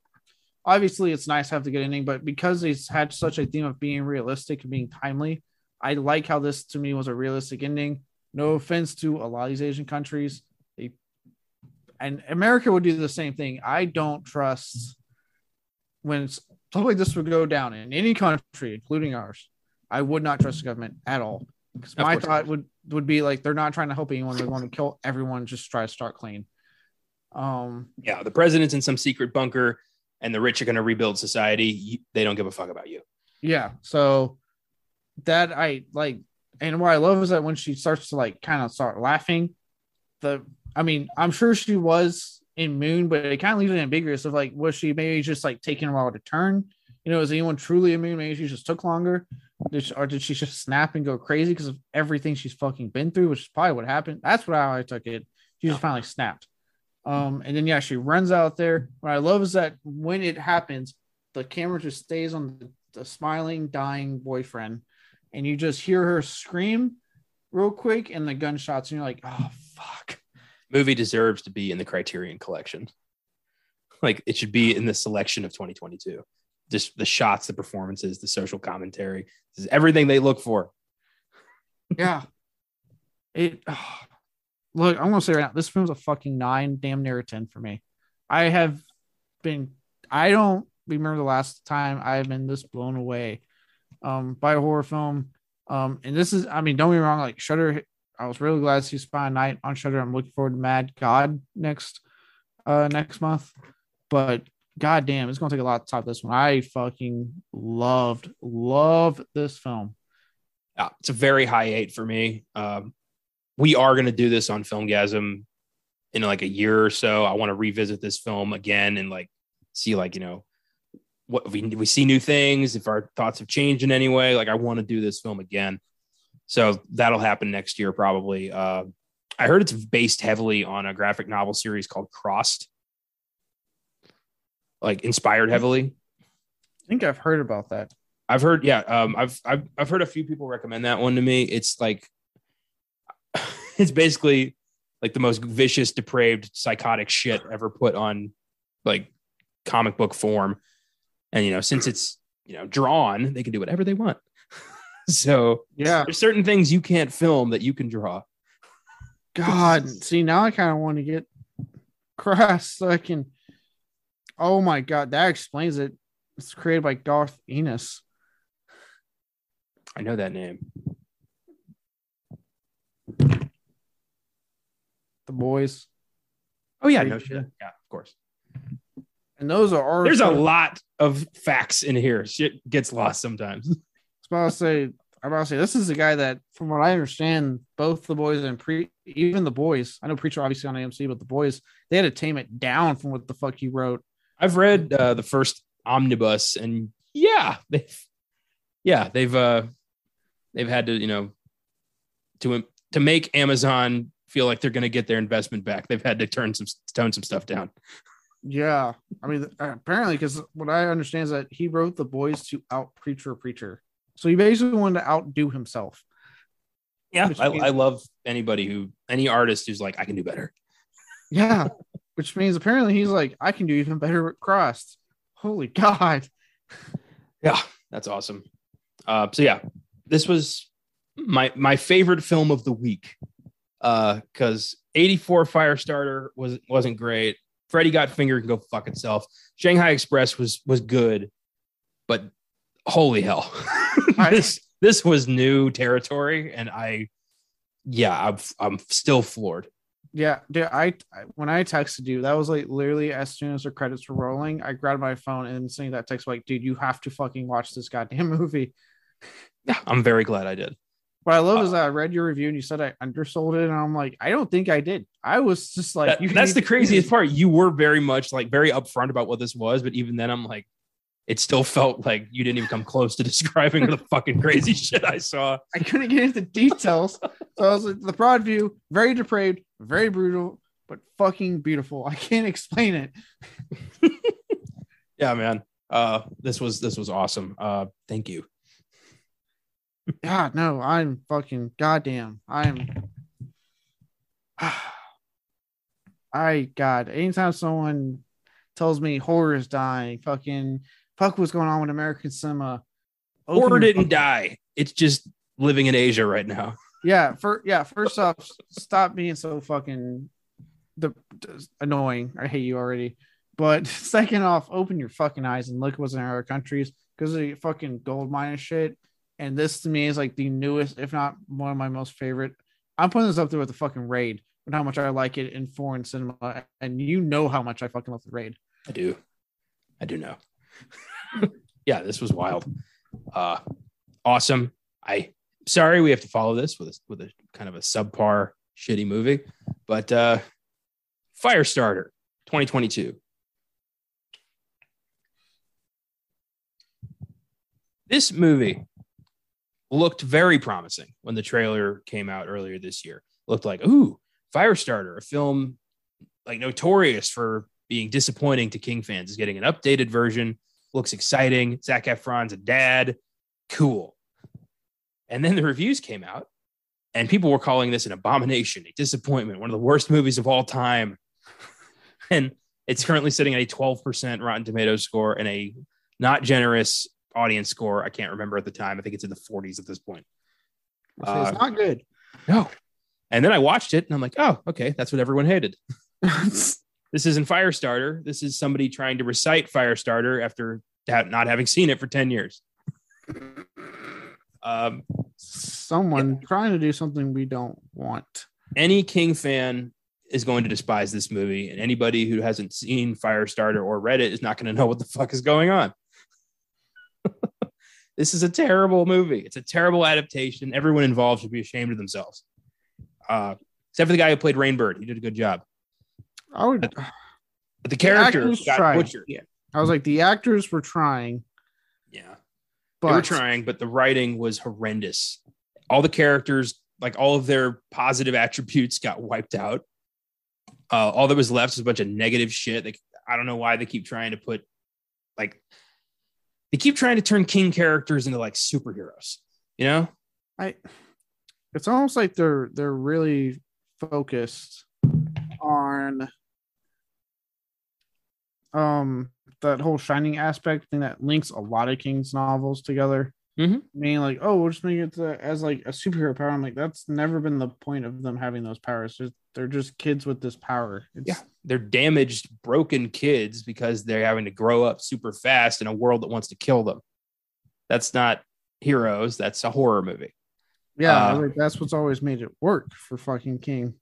obviously it's nice to have the good ending, but because it's had such a theme of being realistic and being timely, I like how this to me was a realistic ending. No offense to a lot of these Asian countries. They and America would do the same thing. I don't trust when like this would go down in any country, including ours. I would not trust the government at all. Because my thought would would be like they're not trying to help anyone; they want to kill everyone. Just try to start clean. Um, Yeah, the president's in some secret bunker and the rich are going to rebuild society. They don't give a fuck about you. yeah. So that I like, and what I love is that when she starts to like kind of start laughing, the I mean, I'm sure she was in Moon, but it kind of leaves it ambiguous of like, was she maybe just like taking a while to turn? You know, is anyone truly immune? Maybe she just took longer. Did she, or did she just snap and go crazy because of everything she's fucking been through, which is probably what happened. That's what I took it. She just finally snapped. Um, and then yeah, she runs out there. What I love is that when it happens, the camera just stays on the, the smiling, dying boyfriend, and you just hear her scream real quick and the gunshots, and you're like, oh fuck. Movie deserves to be in the Criterion collection. Like it should be in the selection of 2022. Just the shots, the performances, the social commentary. This is everything they look for. Yeah. It oh, look, I'm gonna say right now, this film's a fucking nine, damn near a 10 for me. I have been I don't remember the last time I've been this blown away um by a horror film. Um, and this is, I mean, don't get me wrong, like Shudder, I was really glad to see Spy Night on Shudder. I'm looking forward to Mad God next uh next month. But god damn, it's gonna take a lot to top this one. I fucking loved, loved this film. Yeah, it's a very high eight for me. Um, we are going to do this on Filmgazm in like a year or so. I want to revisit this film again and like see like you know what we we see new things if our thoughts have changed in any way. Like I want to do this film again, so that'll happen next year probably. Uh, I heard it's based heavily on a graphic novel series called Crossed, like inspired heavily. I think I've heard about that. I've heard, yeah, um, I've, I've I've heard a few people recommend that one to me. It's like, it's basically like the most vicious, depraved, psychotic shit ever put on like comic book form. And you know, since it's you know drawn, they can do whatever they want. so Yeah. there's certain things you can't film that you can draw. God, see now I kind of want to get cross so I can. Oh my god, that explains it. It's created by Garth Ennis. I know that name. The boys, Oh yeah, no shit. Yeah, of course. and those are our. There's a lot of facts in here. Shit gets lost sometimes. I was about to say, I'm about to say this is a guy that, from what I understand, both the boys and pre, even the boys. I know Preacher obviously on AMC, but the boys they had to tame it down from what the fuck he wrote. I've read uh, the first omnibus, and yeah, they've yeah they've uh they've had to you know to to make Amazon feel like they're going to get their investment back. They've had to turn some tone some stuff down. Yeah, I mean, apparently, because what I understand is that he wrote the boys to out Preacher Preacher, so he basically wanted to outdo himself. Yeah, I, means- I love anybody who any artist who's like I can do better. Yeah, which means apparently he's like, I can do even better with Crossed. Holy God! Yeah, that's awesome. Uh, so yeah, this was my my favorite film of the week. Uh, because 84 Firestarter was wasn't great. Freddy Got Finger can go fuck itself. Shanghai Express was was good, but holy hell, this this was new territory, and I, yeah, I'm I'm still floored. Yeah, dude, I I- when I texted you, that was like literally as soon as the credits were rolling, I grabbed my phone and sending that text like, dude, you have to fucking watch this goddamn movie. Yeah, I'm very glad I did. What I love is Uh, that I read your review and you said I undersold it, and I'm like, I don't think I did. I was just like, That- that's the craziest part. You were very much like very upfront about what this was, but even then, I'm like, it still felt like you didn't even come close to describing the fucking crazy shit I saw. I couldn't get into details. so I was like, the broad view, very depraved, very brutal, but fucking beautiful. I can't explain it. Yeah, man. Uh, this was this was awesome. Uh, thank you. God, no, I'm fucking goddamn. I'm. I God, anytime someone tells me horror is dying, fucking fuck what's going on with American cinema. Open Horror didn't fucking- die. It's just living in Asia right now. Yeah, for yeah, first off, stop being so fucking the annoying. I hate you already. But second off, open your fucking eyes and look what's in other countries because of the fucking gold mine shit. And this to me is like the newest, if not one of my most favorite. I'm putting this up there with the fucking raid and how much I like it in foreign cinema. And you know how much I fucking love the raid. I do. I do know. yeah, this was wild. Uh, awesome. I sorry we have to follow this with a, with a kind of a subpar shitty movie, but uh, Firestarter 2022. This movie looked very promising when the trailer came out earlier this year. Looked like, ooh, Firestarter, a film like notorious for being disappointing to King fans, is getting an updated version. Looks exciting. Zac Efron's a dad. Cool. And then the reviews came out, and people were calling this an abomination, a disappointment, one of the worst movies of all time. and it's currently sitting at a 12% Rotten Tomatoes score and a not generous audience score. I can't remember at the time. I think it's in the 40s at this point. So it's not good. No. And then I watched it and I'm like, oh, okay, that's what everyone hated. this isn't Firestarter. This is somebody trying to recite Firestarter after not having seen it for 10 years. Um, Someone trying to do something we don't want. any King fan is going to despise this movie, and anybody who hasn't seen Firestarter or read it is not going to know what the fuck is going on. this is a terrible movie. It's a terrible adaptation. Everyone involved should be ashamed of themselves. Uh, except for the guy who played Rainbird. He did a good job. I would. But the character actors got tried. butchered. Yeah. I was like, the actors were trying, Yeah. but they were trying, but the writing was horrendous. All the characters, like all of their positive attributes, got wiped out. Uh, all that was left was a bunch of negative shit. Like I don't know why they keep trying to put, like, they keep trying to turn king characters into like superheroes. You know? I. It's almost like they're they're really focused on um that whole shining aspect thing that links a lot of King's novels together. Mhm. Meaning like, oh, we'll just make it to, as like a superhero power. I'm like, that's never been the point of them having those powers. They're, they're just kids with this power. It's, Yeah. They're damaged, broken kids because they're having to grow up super fast in a world that wants to kill them. That's not heroes. That's a horror movie. yeah. Uh, that's what's always made it work for fucking King.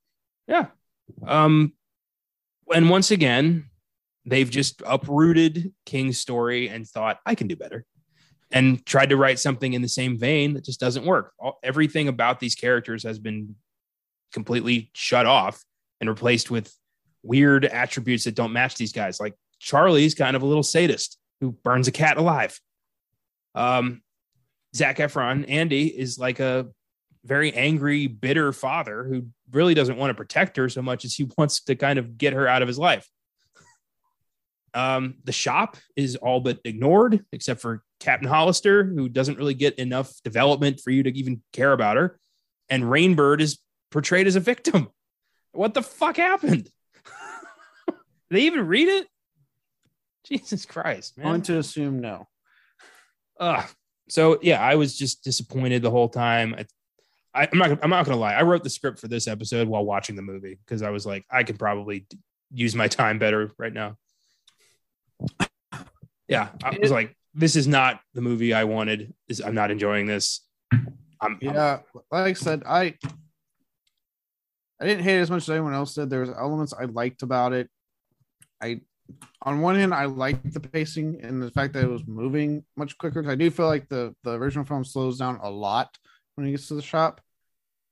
Yeah. Um, and once again, they've just uprooted King's story and thought, I can do better. And tried to write something in the same vein that just doesn't work. All, everything about these characters has been completely shut off and replaced with weird attributes that don't match these guys. Like Charlie's kind of a little sadist who burns a cat alive. Um, Zac Efron, Andy, is like a very angry, bitter father who really doesn't want to protect her so much as he wants to kind of get her out of his life. Um, the shop is all but ignored, except for Captain Hollister, who doesn't really get enough development for you to even care about her. And Rainbird is portrayed as a victim. What the fuck happened? Did they even read it? Jesus Christ, man. I'm going to assume no. Ugh. So yeah, I was just disappointed the whole time. I, I, I'm not. I'm not gonna lie. I wrote the script for this episode while watching the movie because I was like, I could probably use my time better right now. Yeah, I was like, this is not the movie I wanted. This, I'm not enjoying this. I'm, I'm- Yeah, like I said, I I didn't hate it as much as anyone else did. There was elements I liked about it. I on one hand, I liked the pacing and the fact that it was moving much quicker. I do feel like the the original film slows down a lot when it gets to the shop.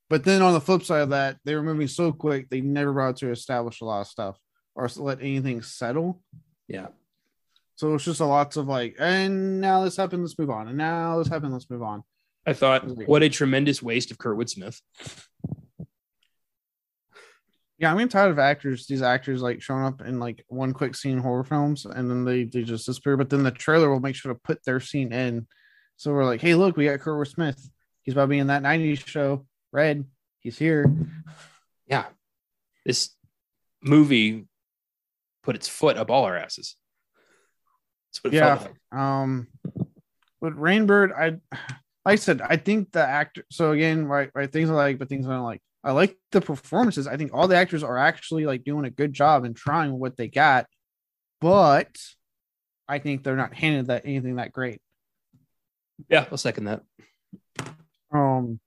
But then on the flip side of that, they were moving so quick they never brought to establish a lot of stuff or let anything settle. yeah. So it's just a lots of like, and now this happened, let's move on, and now this happened, let's move on. I thought, what a tremendous waste of Kurtwood Smith. Yeah, I'm getting tired of actors. These actors like showing up in like one quick scene horror films, and then they they just disappear. But then the trailer will make sure to put their scene in. So we're like, hey, look, we got Kurtwood Smith. He's about to be in that '90s show, Red. He's here. Yeah, this movie put its foot up all our asses. That's what it Yeah. felt like. Um, but Rainbird, I like I said, I think the actor. So again, right, right, things I like, but things I don't like. I like the performances. I think all the actors are actually like doing a good job and trying what they got, but I think they're not handed that anything that great. Yeah, I'll second that. Um,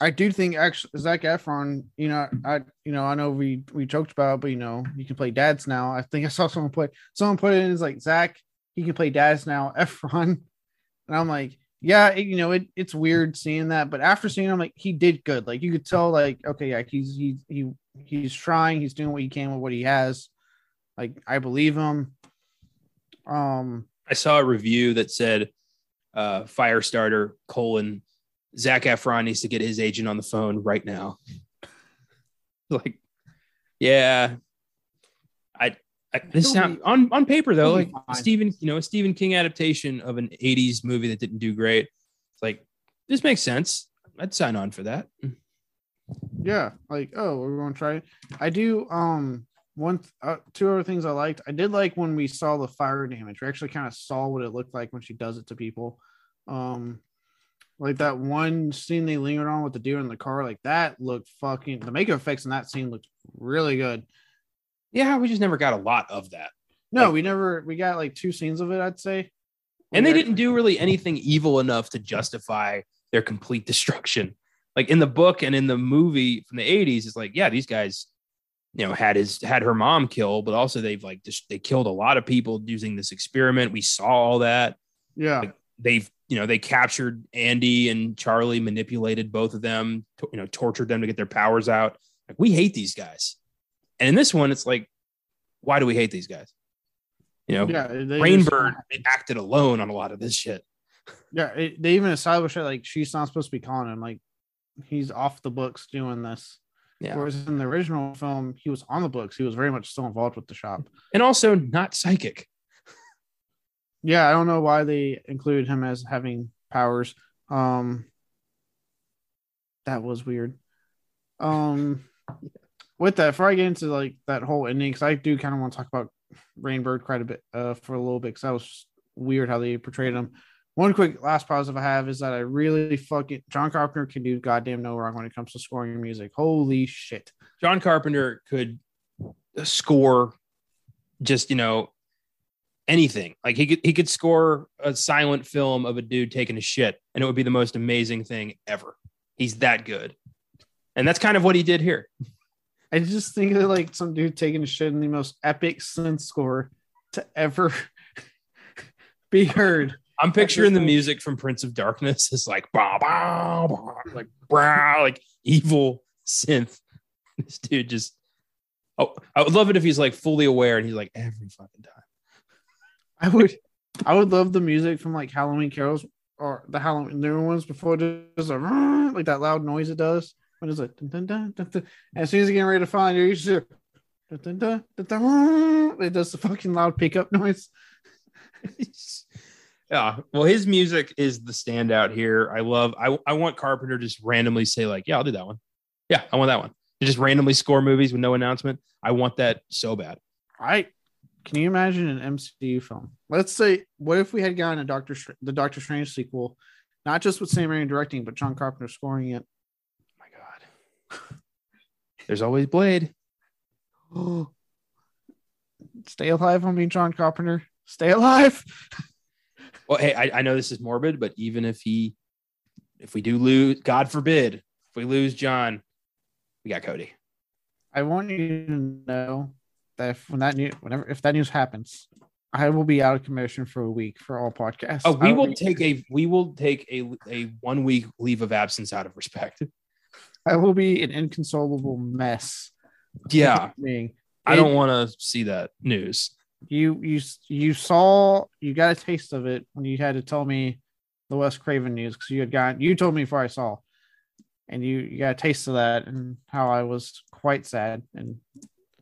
I do think actually Zac Efron, you know, I you know I know we we joked about, it, but you know you can play dads now. I think I saw someone put someone put it in as like Zac, he can play dads now. Efron, and I'm like, yeah, it, you know it, it's weird seeing that, but after seeing him, like he did good. Like you could tell, like okay, yeah, he's he he he's trying, he's doing what he can with what he has. Like I believe him. Um, I saw a review that said uh, Firestarter colon Zac Efron needs to get his agent on the phone right now. like, yeah, this sound on on paper though, like fine. Stephen, you know, a Stephen King adaptation of an '80s movie that didn't do great. It's like this makes sense. I'd sign on for that. Yeah, like oh, we're going to try it. I do. Um, one, th- uh, two other things I liked. I did like when we saw the fire damage. We actually kind of saw what it looked like when she does it to people. Um, like that one scene they lingered on with the deer in the car, like that looked fucking. The makeup effects in that scene looked really good. Yeah, we just never got a lot of that. No, Like- we never. We got like two scenes of it. I'd say. and they We didn't do really anything evil enough to justify their complete destruction like in the book and in the movie from the 80s it's like yeah these guys you know had his had her mom killed but also they've like just they killed a lot of people using this experiment we saw all that Yeah. Like, they've you know they captured andy and charlie manipulated both of them you know tortured them to get their powers out like we hate these guys and in this one it's like why do we hate these guys you know yeah. they just- rainbird acted alone on a lot of this shit Yeah, it, they even established it like she's not supposed to be calling him. Like he's off the books doing this. yeah Whereas in the original film, he was on the books. He was very much still involved with the shop. and also not psychic. Yeah, I don't know why they included him as having powers. Um, that was weird. Um, with that, before I get into like that whole ending, because I do kind of want to talk about Rainbird quite a bit uh, for a little bit, because that was weird how they portrayed him. One quick last positive I have is that I really fucking John Carpenter can do goddamn no wrong when it comes to scoring music. Holy shit! John Carpenter could score just, you know, anything. Like he could he could score a silent film of a dude taking a shit and it would be the most amazing thing ever. He's that good. And that's kind of what he did here. I just think of like some dude taking a shit in the most epic synth score to ever be heard. I'm picturing the music from Prince of Darkness is like bah, bah, bah, like brah, like evil synth. This dude just oh, I would love it if he's like fully aware and he's like every fucking time. I would, I would love the music from like Halloween carols or the Halloween new ones before it does a like that loud noise it does when it's like dun, dun, dun. As soon as you get ready to find you, you just hear, dun, dun, dun, dun, dun, it does the fucking loud pickup noise. yeah. Well, his music is the standout here. I love. I I want Carpenter just randomly say like, yeah, I'll do that one. Yeah, I want that one. To just randomly score movies with no announcement. I want that so bad. I can you imagine an MCU film? Let's say, what if we had gotten a Doctor the Doctor Strange sequel, not just with Sam Raimi directing, but John Carpenter scoring it? My God. There's always Blade. Stay alive on me, John Carpenter. Stay alive. Well, hey, I, I know this is morbid, but even if he, if we do lose, God forbid, if we lose John, we got Cody. I want you to know that if when that new whenever if that news happens, I will be out of commission for a week for all podcasts. Oh, we will be- take a we will take a a one week leave of absence out of respect. I will be an inconsolable mess. Yeah, Being I don't want to see that news. you you you saw you got a taste of it when you had to tell me the Wes Craven news because you had gotten you told me before I saw, and you you got a taste of that and how I was quite sad and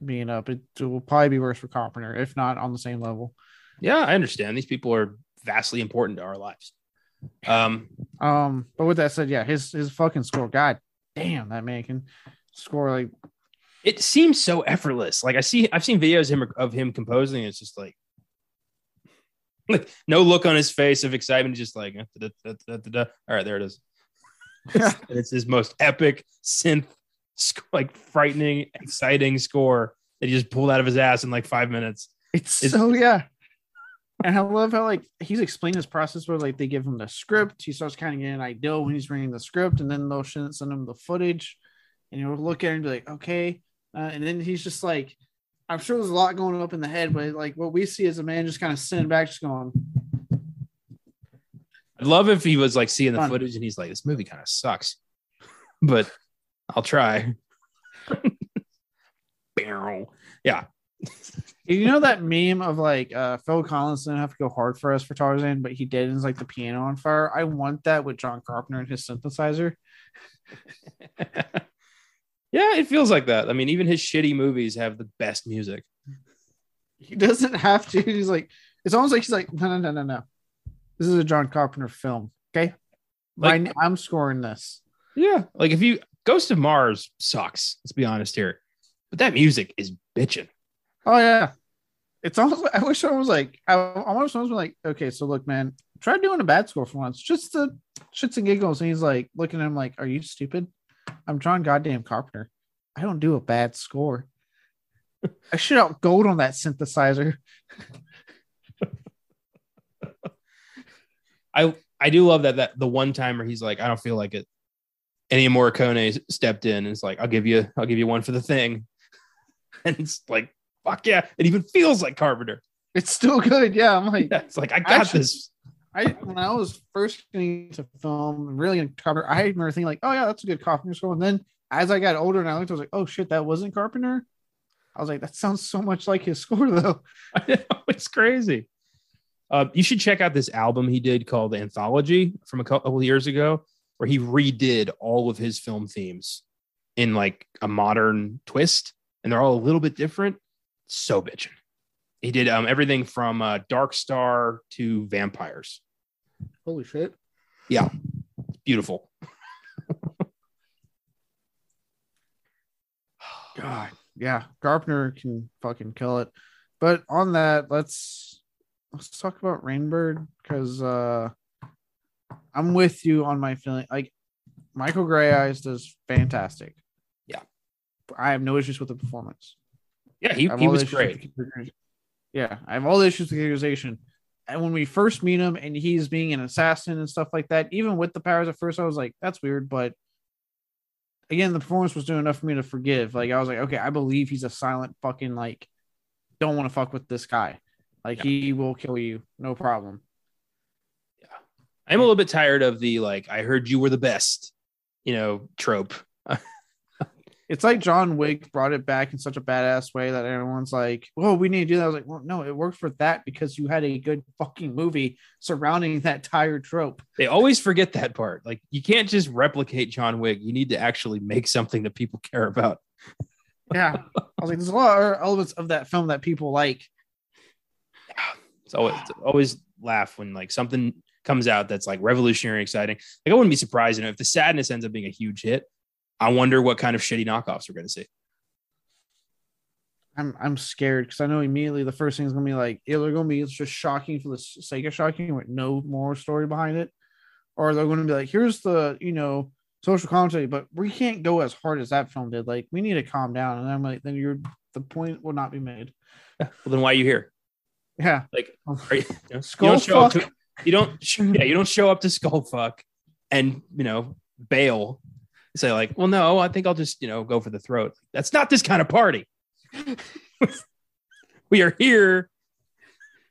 being up. It, will probably be worse for Carpenter if not on the same level. Yeah, I understand. These people are vastly important to our lives. Um, Um, but with that said, yeah, his his fucking score, god damn, that man can score like it seems so effortless. Like I see, I've seen videos of him, of him composing. It's just like, like no look on his face of excitement. Just like, eh, da, da, da, all right, there it is. and it's his most epic synth, like frightening, exciting score that he just pulled out of his ass in like five minutes. It's, It's- so yeah. And I love how like he's explained his process where like they give him the script, he starts kind of getting an idea when he's reading the script, and then they'll send send him the footage, and he'll look at it and be like, okay, uh, and then he's just like, I'm sure there's a lot going up in the head, but like what we see is a man just kind of sitting back, just going, I'd love if he was like seeing the Fun. footage and he's like, this movie kind of sucks, but I'll try. Barrel. Yeah. You know that meme of like uh Phil Collins didn't have to go hard for us for Tarzan, but he did. And it's like the piano on fire. I want that with John Carpenter and his synthesizer. yeah, it feels like that. I mean, even his shitty movies have the best music. He doesn't have to. He's like, it's almost like he's like, no, no, no, no, no. This is a John Carpenter film. Okay. Like- My, I'm scoring this. Yeah, like if you Ghost of Mars sucks. Let's be honest here, but that music is bitching. Oh yeah. It's almost I wish I was like I, someone was like, okay, so look, man, try doing a bad score for once. Just the shits and giggles. And he's like looking at him like, Are you stupid? I'm John Goddamn Carpenter. I don't do a bad score. I should out gold on that synthesizer. I I do love that that the one timer he's like, I don't feel like it. Ennio Morricone stepped in and it's like, I'll give you, I'll give you one for the thing. And it's like, fuck yeah. It even feels like Carpenter. It's still good. Yeah. I'm like, Yeah, it's like I got Actually- this. I when I was first getting into film, really in Carpenter, I remember thinking like, oh yeah, that's a good Carpenter score. And then as I got older and I looked, I was like, oh shit, that wasn't Carpenter. I was like, that sounds so much like his score though. I know, it's crazy. Uh, you should check out this album he did called Anthology from a couple of years ago, where he redid all of his film themes in like a modern twist, and they're all a little bit different. So bitchin'. He did um, everything from uh, Dark Star to vampires. Holy shit. Yeah, it's beautiful. God, yeah, Carpenter can fucking kill it. But on that, let's let's talk about Rainbird because uh I'm with you on my feeling. Like Michael Greyeyes does fantastic. Yeah. I have no issues with the performance. Yeah, he, he was the issues with great. Yeah, I have all the issues with the characterization. And when we first meet him and he's being an assassin and stuff like that, even with the powers at first, I was like, that's weird. But again, the performance was doing enough for me to forgive. Like, I was like, okay, I believe he's a silent fucking, like, don't want to fuck with this guy. Like, Yeah. he will kill you. No problem. Yeah. I'm a little bit tired of the like, I heard you were the best, you know, trope. It's like John Wick brought it back in such a badass way that everyone's like, "Well, we need to do that." I was like, "Well, no, it worked for that because you had a good fucking movie surrounding that tired trope." They always forget that part. Like, you can't just replicate John Wick. You need to actually make something that people care about. Yeah, I was like, "There's a lot of elements of that film that people like." It's always, it's always laugh when like something comes out that's like revolutionary, exciting. Like I wouldn't be surprised you know, if the sadness ends up being a huge hit. I wonder what kind of shitty knockoffs we're going to see. I'm I'm scared because I know immediately the first thing is gonna be like either gonna be it's just shocking for the sake of shocking with no more story behind it, or they're gonna be like, here's the you know social commentary, but we can't go as hard as that film did. Like we need to calm down. And I'm like, then you're the point will not be made. Well, then why are you here? Yeah. Like, are you, you, know, you don't show up to, you don't, yeah, you don't show up to skull fuck and, you know, bail. Say like, well, no, I think I'll just, you know, go for the throat. That's not this kind of party. we are here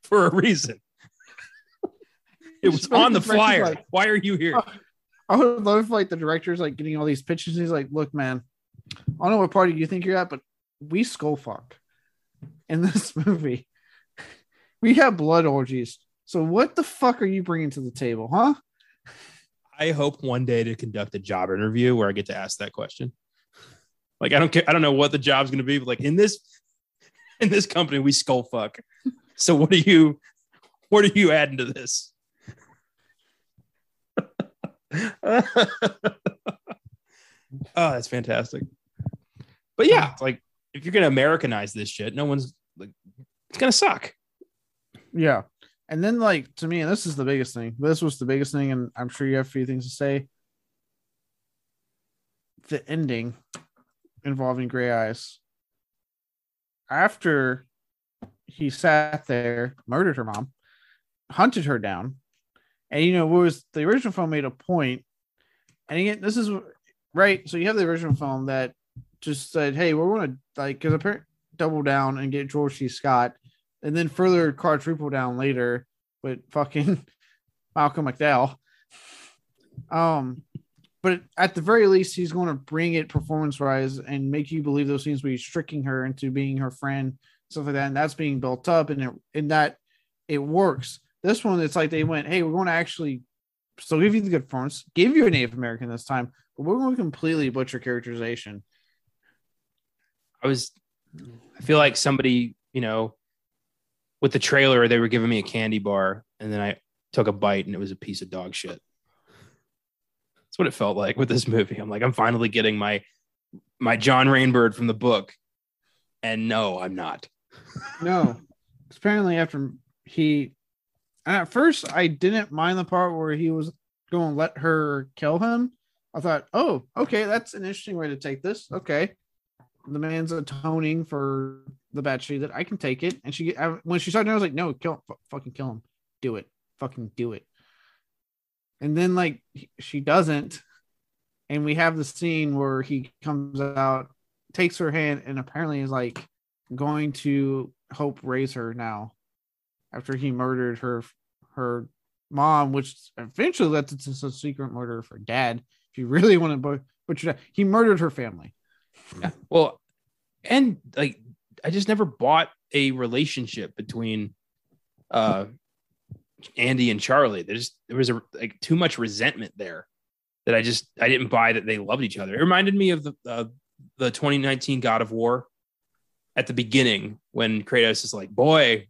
for a reason. It was on the flyer. like- Why are you here? Oh, I would love if like the director's like getting all these pitches. He's like, look, man, I don't know what party you think you're at, but we skull fuck in this movie. We have blood orgies. So what the fuck are you bringing to the table, huh? I hope one day to conduct a job interview where I get to ask that question. Like I don't care, I don't know what the job's going to be, but like in this in this company we skull fuck. So what are you what are you adding to this? oh, that's fantastic. But yeah, like if you're going to Americanize this shit, no one's like it's going to suck. Yeah. And then like to me, and this is the biggest thing. This was the biggest thing, and I'm sure you have a few things to say. The ending involving Greyeyes. After he sat there, murdered her mom, hunted her down, and you know, what was the original film made a point, and again, this is right. So you have the original film that just said, "Hey, we're going to like," because apparently double down and get George C. Scott and then further quadruple down later with fucking Malcolm McDowell. Um, but at the very least, he's going to bring it performance wise and make you believe those scenes where he's tricking her into being her friend stuff like that, and that's being built up, and it, and that it works. This one, it's like they went, hey, we're going to actually still give you the good performance, give you a Native American this time, but we're going to completely butcher characterization. I was, I feel like somebody, you know, with the trailer, they were giving me a candy bar, and then I took a bite, and it was a piece of dog shit. That's what it felt like with this movie. I'm like, I'm finally getting my my John Rainbird from the book, and no, I'm not. No, apparently after he, and at first I didn't mind the part where he was going to let her kill him. I thought, oh, okay, that's an interesting way to take this. Okay, the man's atoning for the bad she that I can take it. And she, I, when she started, I was like, no, kill, f- fucking kill him, do it, fucking do it. And then like she doesn't, and we have the scene where he comes out, takes her hand, and apparently is like going to hope raise her now, after he murdered her her mom, which eventually led to a secret murder for dad. If you really want to butcher that, he murdered her family. Yeah. Well, and like I just never bought a relationship between uh Andy and Charlie. There there was a like too much resentment there that I just I didn't buy that they loved each other. It reminded me of the uh, the 2019 God of War at the beginning when Kratos is like, "Boy,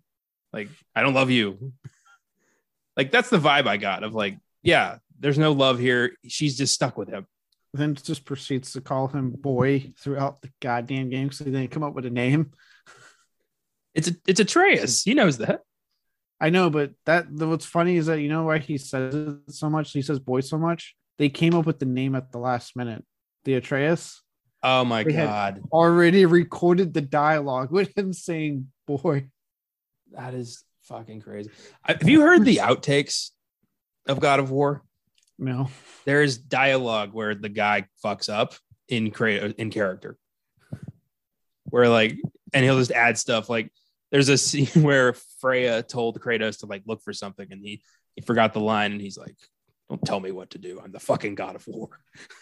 like I don't love you." like that's the vibe I got of like, yeah, there's no love here. She's just stuck with him. Then just proceeds to call him boy throughout the goddamn game so they didn't come up with a name. It's a it's Atreus. He knows that. I know, but that what's funny is that you know why he says it so much. He says boy so much. They came up with the name at the last minute. The Atreus. Oh my they god! Already recorded the dialogue with him saying boy. That is fucking crazy. Have you heard the outtakes of God of War? No. There's dialogue where the guy fucks up in create in character. Where like, and he'll just add stuff like there's a scene where Freya told Kratos to like look for something and he he forgot the line and he's like, Don't tell me what to do. I'm the fucking god of war.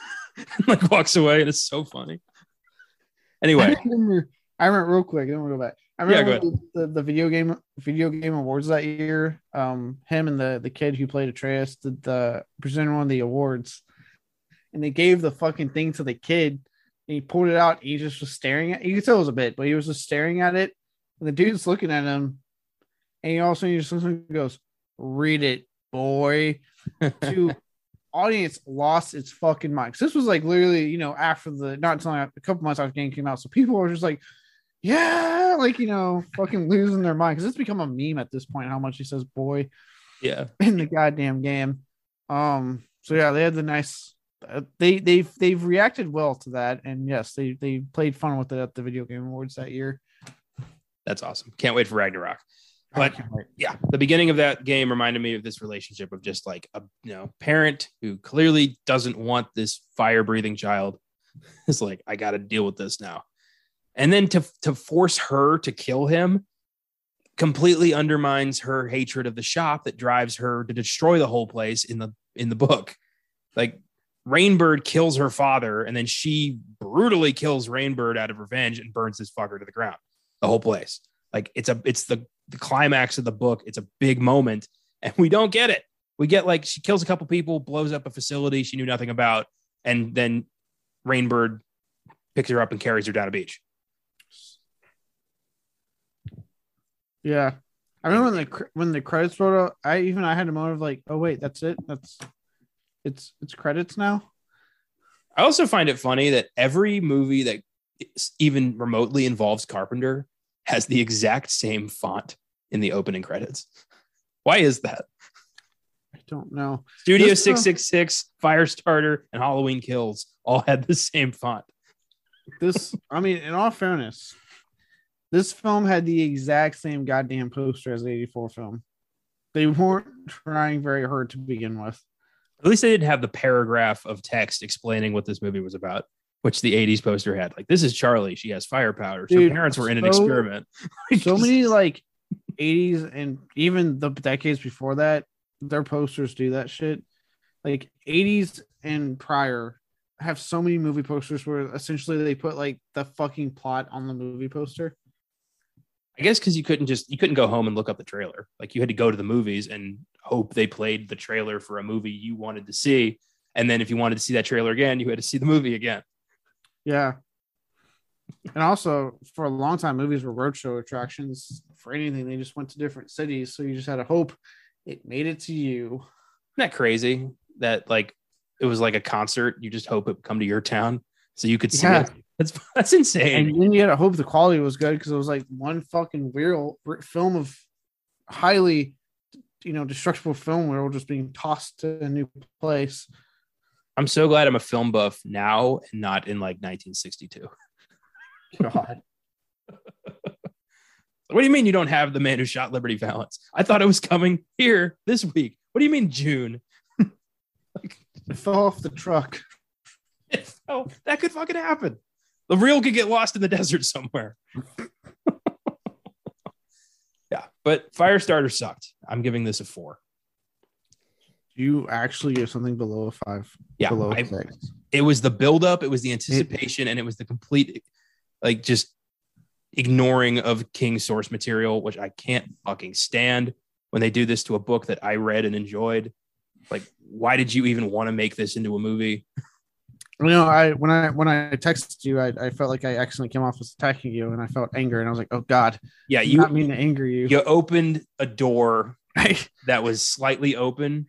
like walks away and it's so funny. Anyway. I remember, I remember real quick, then we'll go back. I remember yeah, the, the, video game video game awards that year. Um, him and the the kid who played Atreus did the presented one of the awards, and they gave the fucking thing to the kid, and he pulled it out. he just was staring at. You could tell it was a bit, but he was just staring at it, and the dude's looking at him, and he also just goes, "Read it, boy." to audience lost its fucking mind. This was like literally, you know, after the not until a couple months after the game came out, so people were just like, "Yeah," like you know, fucking losing their mind because it's become a meme at this point. How much he says "boy," yeah, in the goddamn game. Um. So yeah, they had the nice. Uh, they they've they've reacted well to that, and yes, they they played fun with it at the video game awards that year. That's awesome. Can't wait for Ragnarok. But yeah, the beginning of that game reminded me of this relationship of just like a you know parent who clearly doesn't want this fire breathing child. Is like, I got to deal with this now, and then to to force her to kill him completely undermines her hatred of the shop that drives her to destroy the whole place in the in the book. Like Rainbird kills her father, and then she brutally kills Rainbird out of revenge and burns this fucker to the ground the whole place. Like it's a it's the the climax of the book. It's a big moment, and we don't get it. We get like she kills a couple people, blows up a facility she knew nothing about, and then Rainbird picks her up and carries her down a beach. Yeah, I remember when the when the credits rolled out. I even I had a moment of like, oh wait, that's it. That's it's it's credits now. I also find it funny that every movie that even remotely involves Carpenter has the exact same font in the opening credits. Why is that? I don't know. Studio 666, uh, Firestarter, and Halloween Kills all had the same font. This, I mean, in all fairness, this film had the exact same goddamn poster as the 84 film. They weren't trying very hard to begin with. At least they didn't have the paragraph of text explaining what this movie was about which the 80s poster had. Like, this is Charlie. She has firepower. Her parents were in an experiment. so many like 80s and even the decades before that, their posters do that shit. Like 80s and prior have so many movie posters where essentially they put like the fucking plot on the movie poster. I guess because you couldn't just you couldn't go home and look up the trailer. Like you had to go to the movies and hope they played the trailer for a movie you wanted to see. And then if you wanted to see that trailer again, you had to see the movie again. Yeah. And also, for a long time, movies were roadshow attractions. For anything, they just went to different cities. So you just had to hope it made it to you. Isn't that crazy? That like it was like a concert. You just hope it would come to your town so you could see Yeah. it. That's that's insane. And then you had to hope the quality was good because it was like one fucking real film of highly, you know, destructible film where we're just being tossed to a new place. I'm so glad I'm a film buff now and not in like 1962. God. What do you mean you don't have the man who shot Liberty Valance? I thought it was coming here this week. What do you mean June? It fell off the truck. oh, that could fucking happen. The reel could get lost in the desert somewhere. yeah, but Firestarter sucked. I'm giving this a four. You actually give something below a five. Yeah, below I- a six. it was the buildup, it was the anticipation, and it was the complete, like, just ignoring of King's source material, which I can't fucking stand when they do this to a book that I read and enjoyed. Like, why did you even want to make this into a movie? You know, I when I when I texted you, I, I felt like I accidentally came off as attacking you, and I felt anger, and I was like, "Oh God, Yeah, you not mean to anger you." you opened a door that was slightly open,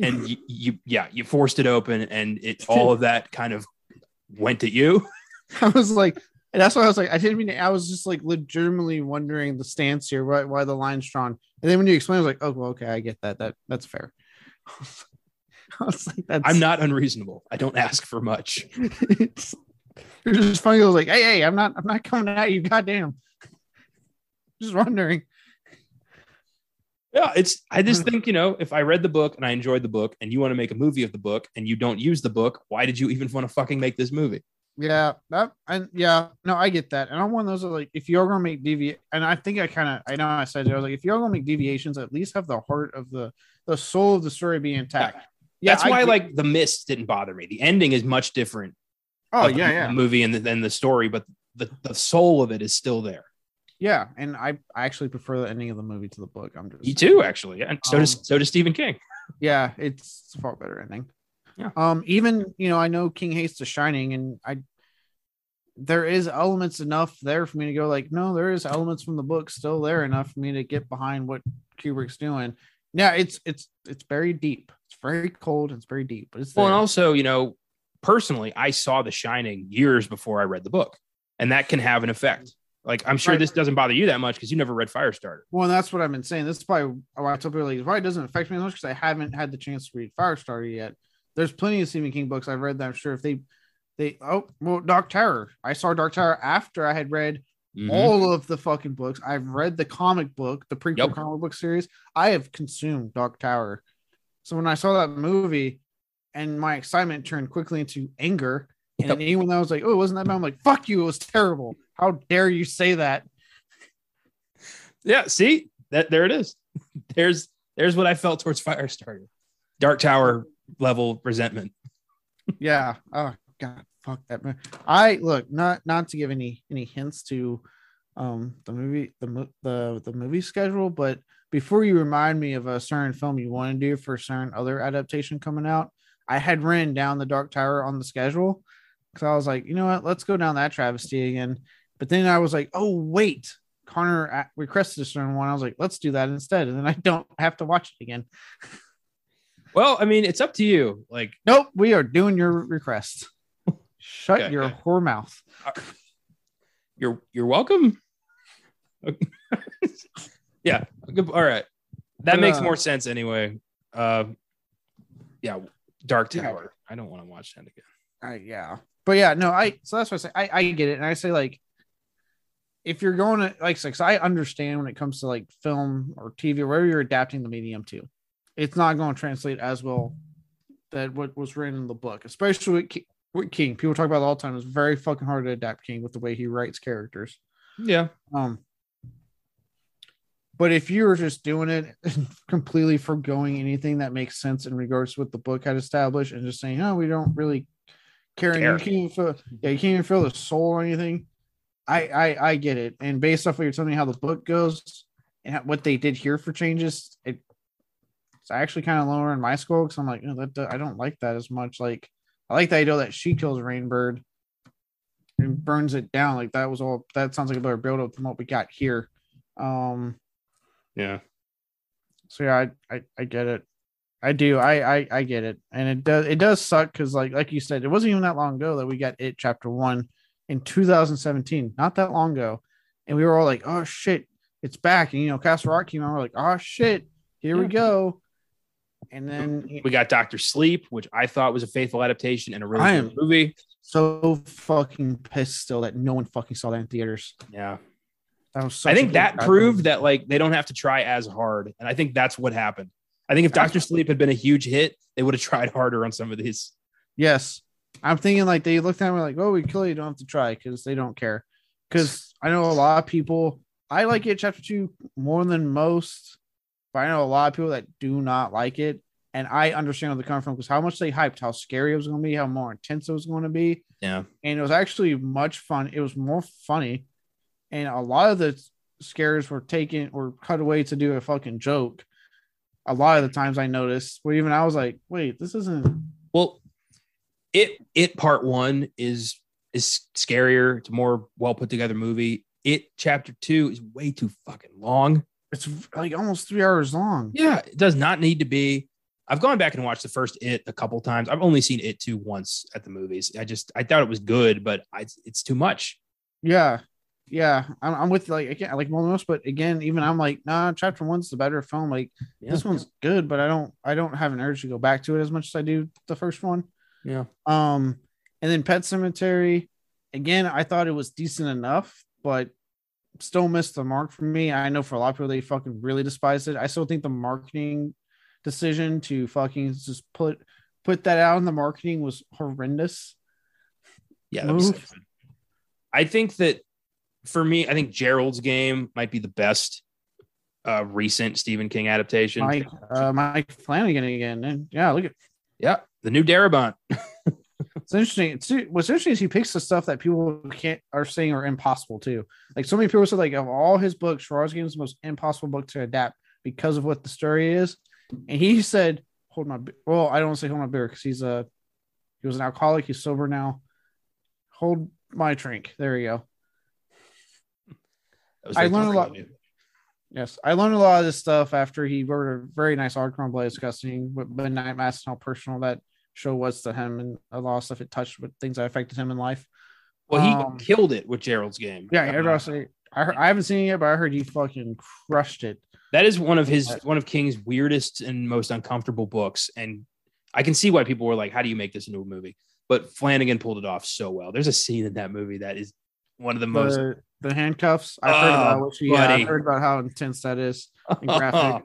and you, you yeah, you forced it open, and it all of that kind of went at you. I was like, and that's why I was like, I didn't mean to, I was just like legitimately wondering the stance here, why, why the line's drawn. And then when you explained, I was like, oh, well, okay, I get that. That that's fair. Was like, that's I'm not unreasonable. I don't ask for much. it's, it's just funny. I was like, hey, hey, I'm not, I'm not coming at you. Goddamn. Just wondering. Yeah, it's. I just hmm. think you know, if I read the book and I enjoyed the book, and you want to make a movie of the book, and you don't use the book, why did you even want to fucking make this movie? Yeah, that and yeah, no, I get that. And I'm one of those like if you're gonna make devi and I think I kind of I know I said it, I was like, if you're gonna make deviations, at least have the heart of the the soul of the story be intact. Yeah, That's I why, agree. like, the mist didn't bother me. The ending is much different. oh yeah, the, yeah, the movie and the, and the story, but the the soul of it is still there. yeah. And I I actually prefer the ending of the movie to the book. I'm just you too, actually. And so does Um, so does Stephen King. yeah, it's a far better ending. Yeah. Um, even you know, I know King hates The Shining, and I there is elements enough there for me to go like, no, there is elements from the book still there enough for me to get behind what Kubrick's doing. Yeah, it's it's it's very deep. It's very cold. It's very deep, but it's Well, there. and also, you know, personally, I saw The Shining years before I read the book, and that can have an effect. Like, I'm sure Right. this doesn't bother you that much because you never read Firestarter. Well, that's what I've been saying. This is probably why I tell people like it probably doesn't affect me as much because I haven't had the chance to read Firestarter yet. There's plenty of Stephen King books I've read that I'm sure if they they oh well Dark Tower. I saw Dark Tower after I had read Mhm. all of the fucking books. I've read the comic book, the prequel Yep. comic book series. I have consumed Dark Tower. So when I saw that movie and my excitement turned quickly into anger, and Yep. anyone that was like, oh, it wasn't that bad, I'm like, fuck you, it was terrible. How dare you say that? Yeah, see that there it is. There's there's what I felt towards Firestarter. Dark Tower level resentment. yeah. Oh god, fuck that man. I look not not to give any any hints to um the movie the the the movie schedule, but before you remind me of a certain film you want to do for a certain other adaptation coming out, I had ran down the Dark Tower on the schedule because I was like, you know what, let's go down that travesty again. But then I was like, oh wait, Connor requested a certain one. I was like, let's do that instead, and then I don't have to watch it again. Well, I mean, it's up to you. Like, Nope, we are doing your request. Shut Okay, your okay. whore mouth. you're you're welcome. yeah. All right. That But, makes uh, more sense anyway. Uh, yeah. Dark Yeah. Tower. I don't want to watch that again. I yeah, but yeah, no, I so that's what I say. I, I get it, and I say like, if you're going to like six, I understand when it comes to like film or TV or wherever you're adapting the medium to, it's not going to translate as well that what was written in the book, especially with, King. People talk about it all the time. It's very fucking hard to adapt King with the way he writes characters. Yeah. Um, but if you were just doing it completely foregoing anything that makes sense in regards to what the book had established and just saying, "No, we don't really care," and you can't even feel, yeah, you can't even feel the soul or anything. I, I I get it, and based off what you're telling me how the book goes and what they did here for changes, it it's actually kind of lower in my score because I'm like, oh, that I don't like that as much. Like I like the idea that she kills Rainbird and burns it down. Like that was all. That sounds like a better build up than what we got here. Um. Yeah. So yeah, I I, I get it. I do. I, I I get it, and it does it does suck because like like you said, it wasn't even that long ago that we got it chapter one in 2017, not that long ago, and we were all like, oh shit, it's back, and you know, Castle Rock came out, we're like, oh shit, here we go, and then We got Doctor Sleep, which I thought was a faithful adaptation and a really I good am- movie. so fucking pissed still that no one fucking saw that in theaters. Yeah. That was. I think that proved that like they don't have to try as hard. And I think that's what happened. I think if Doctor Sleep had been a huge hit, they would have tried harder on some of these. Yes. I'm thinking like they looked at me like, oh, we kill you, don't have to try because they don't care. Because I know a lot of people, I like it chapter two more than most, but I know a lot of people that do not like it. And I understand where they come from because how much they hyped how scary it was going to be, how more intense it was going to be. Yeah. And it was actually much fun. It was more funny. And a lot of the scares were taken or cut away to do a fucking joke. A lot of the times I noticed, where even I was like, wait, this isn't Well, it it part one is is scarier. It's a more well put together movie. It chapter two is way too fucking long. It's like almost three hours long. Yeah, it does not need to be. I've gone back and watched the first It a couple times. I've only seen It two once at the movies. I just I thought it was good, but I, it's too much. Yeah, yeah, I'm, I'm with like again, I like most, but again, even I'm like, nah, chapter one's the better film. Like Yeah. this one's good, but I don't, I don't have an urge to go back to it as much as I do the first one. Yeah. Um, and then Pet Sematary, again, I thought it was decent enough, but still missed the mark for me. I know for a lot of people they fucking really despise it. I still think the marketing decision to fucking just put put that out in the marketing was horrendous. Yeah, that was so Move. good. I think that for me, I think Gerald's game might be the best uh, recent Stephen King adaptation. Mike, uh, Mike Flanagan again, and yeah, look at Yeah, the new Darabont. it's interesting. It's, what's interesting is he picks the stuff that people can't are saying are impossible too. Like so many people said, like of all his books, Gerald's Game is the most impossible book to adapt because of what the story is. And he said, "Hold my be- well, I don't want to say hold my beer because he's a he was an alcoholic. He's sober now. Hold my drink. There you go. I learned a lot- thoughtful of you. Yes, I learned a lot of this stuff after he wrote a very nice article on Blade discussing what Midnight Mass and how personal that show was to him and a lot of stuff it touched with things that affected him in life. Well, he Um, killed it with Gerald's game. Yeah, everybody say I heard, I haven't seen it yet, but I heard he fucking crushed it. that is one of his one of King's weirdest and most uncomfortable books, and I can see why people were like, "How do you make this into a movie?" But Flanagan pulled it off so well. There's a scene in that movie that is one of the most. The, the handcuffs. I've heard about which, yeah. I've heard about how intense that is and graphic.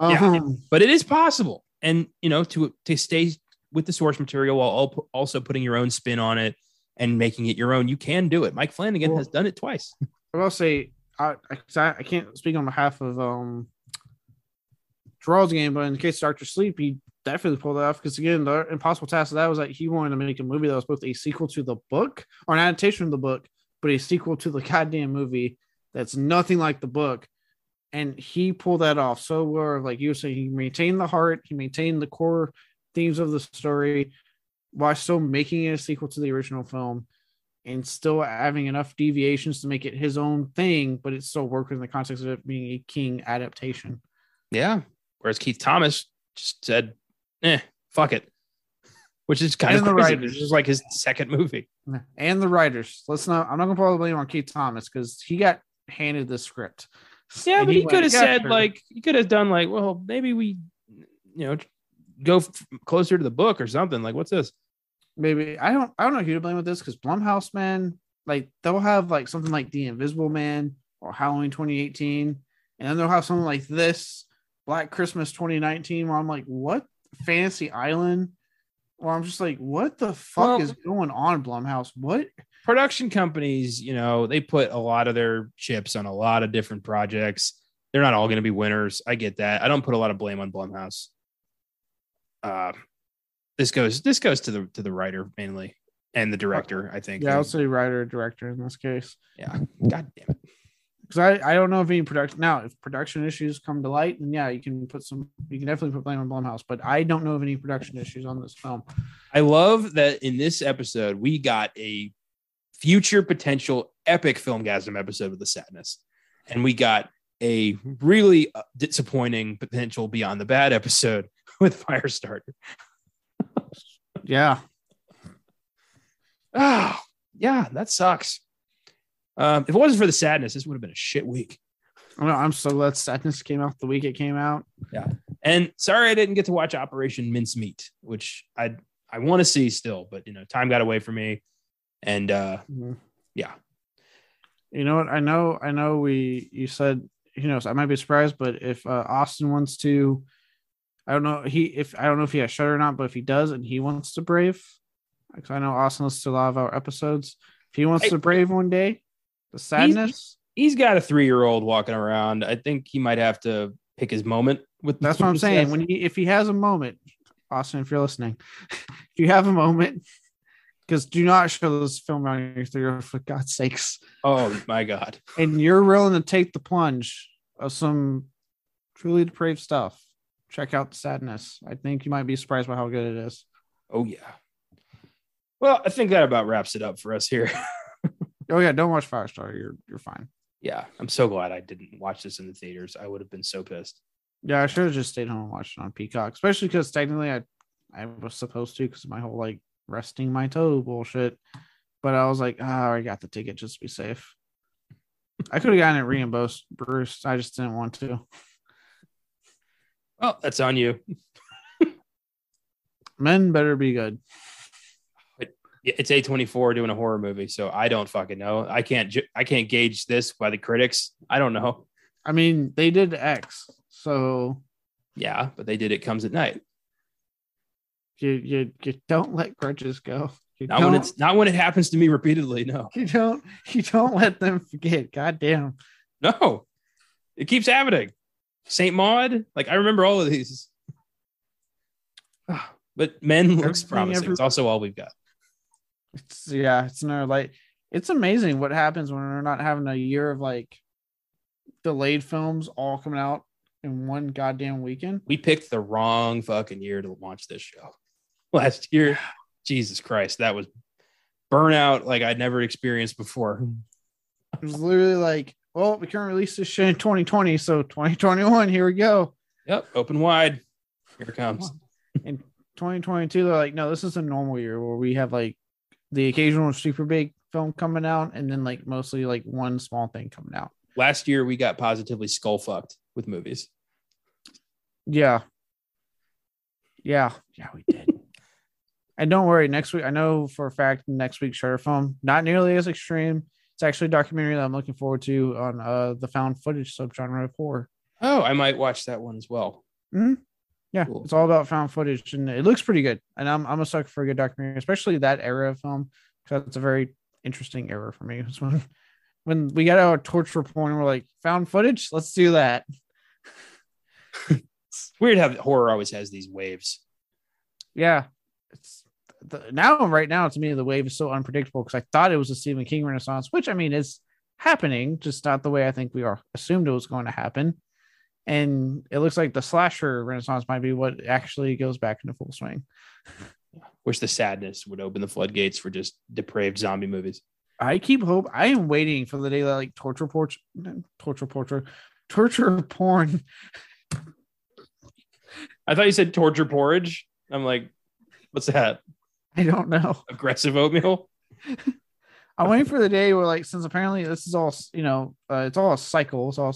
Yeah. Um, but it is possible and you know to to stay with the source material while also putting your own spin on it and making it your own you can do it mike flanagan Well- has done it twice I will say I, I I can't speak on behalf of um Gerald's game, but in the case of Doctor Sleep, he definitely pulled it off because again, the impossible task of that was that he wanted to make a movie that was both a sequel to the book or an adaptation of the book, but a sequel to the goddamn movie that's nothing like the book. And he pulled that off so well. Like you were saying, he maintained the heart, he maintained the core themes of the story while still making it a sequel to the original film and still having enough deviations to make it his own thing, but it still worked in the context of it being a King adaptation. yeah whereas keith thomas just said eh fuck it which is kind And of the crazy. writers. This is like his second movie And the writers. Let's not. I'm not gonna put all the blame on Keith Thomas because he got handed the script. yeah And but he, went, could have said sure." like he could have done like well maybe we you know go f- closer to the book or something like what's this maybe I don't. I don't know who to blame with this because Blumhouse, man, like they'll have like something like The Invisible Man or Halloween 2018, and then they'll have something like this Black Christmas 2019, where I'm like, what Fantasy Island? Where I'm just like, what the fuck Well- is going on, Blumhouse? What? production companies, you know, they put a lot of their chips on a lot of different projects. They're not all going to be winners. I get that. I don't put a lot of blame on Blumhouse. Uh, this goes this goes to the to the writer mainly. and the director. I think. Yeah, I'll say writer director in this case. Yeah. God damn it. Because I, I don't know if any production now if production issues come to light, then yeah, you can put some you can definitely put blame on Blumhouse. But I don't know of any production issues on this film. I love that in this episode we got a future potential epic Filmgazm episode with the sadness, and we got a really uh, disappointing potential beyond the bad episode with Firestarter. Yeah. Ah, yeah, that sucks. Um, if it wasn't for the sadness, this would have been a shit week. I'm so glad Sadness came out the week it came out. Yeah. And sorry I didn't get to watch Operation Mincemeat, which I I want to see still, but you know, time got away from me. And uh yeah. You know what? I know I know we you said you know, I might be surprised, but if uh, Austin wants to I don't know he if I don't know if he has Shudder or not, but if he does and he wants to brave, because I know Austin listens to a lot of our episodes. If he wants I- to brave one day, the sadness. He's got a three year old walking around. I think he might have to pick his moment with That's what I'm saying. When he if he has a moment, Austin, if you're listening, if you have a moment, because do not show this film around your three year old for God's sakes. Oh my god. And you're willing to take the plunge of some truly depraved stuff. Check out Sadness. I think you might be surprised by how good it is. Oh yeah. Well, I think that about wraps it up for us here. Oh yeah, don't watch Firestar. You're you're fine. yeah, I'm so glad I didn't watch this in the theaters. I would have been so pissed. Yeah, I should have just stayed home and watched it on Peacock, especially because technically I I was supposed to because my whole like resting my toe bullshit. But I was like, oh, I got the ticket just to be safe. I could have gotten it reimbursed, Bruce. I just didn't want to. Well, that's on you. Men better be good. It's A24 doing a horror movie, so I don't fucking know. I can't ju- I can't gauge this by the critics. I don't know. I mean, they did X, so Yeah, but they did it comes at night. you you, you don't let grudges go. You Not when it's not when it happens to me repeatedly. No. you don't you don't let them forget. God damn. No. It keeps happening. Saint Maud, like I remember all of these. Ah, but men looks Everything promising. every- It's also all we've got. It's yeah, it's another like it's amazing what happens when we're not having a year of like delayed films all coming out in one goddamn weekend. We picked the wrong fucking year to launch this show. Last year, Jesus Christ, that was burnout like I'd never experienced before. It was literally like, well, we can't release this shit in 2020, so 2021, here we go. Yep, open wide. Here it comes. In 2022, they're like, no, this is a normal year where we have like the occasional super big film coming out, and then like mostly like one small thing coming out. Last year, we got positively skull fucked with movies. Yeah. Yeah. Yeah, we did. and don't worry, next week, I know for a fact next week's shorter film, not nearly as extreme. It's actually a documentary that I'm looking forward to on uh the found footage subgenre of horror. Oh, I might watch that one as well. Yeah, Cool. it's all about found footage and it looks pretty good. And I'm I'm a sucker for a good documentary, especially that era of film, because it's a very interesting era for me. It's when when we got our torture porn and we're like, found footage, let's do that. It's weird how horror always has these waves. Yeah, it's the, now right now to me the wave is so unpredictable because I thought it was a Stephen King renaissance, which I mean is happening, just not the way I think we are assumed it was going to happen. And it looks like the slasher renaissance might be what actually goes back into full swing. Wish the sadness would open the floodgates for just depraved zombie movies. I keep hope. I am waiting for the day that like torture porch, torture torture, torture porn. I thought you said torture porridge. I'm like, what's that? I don't know. Aggressive oatmeal? I'm waiting for the day where like since apparently this is all you know, uh, it's all a cycle. It's all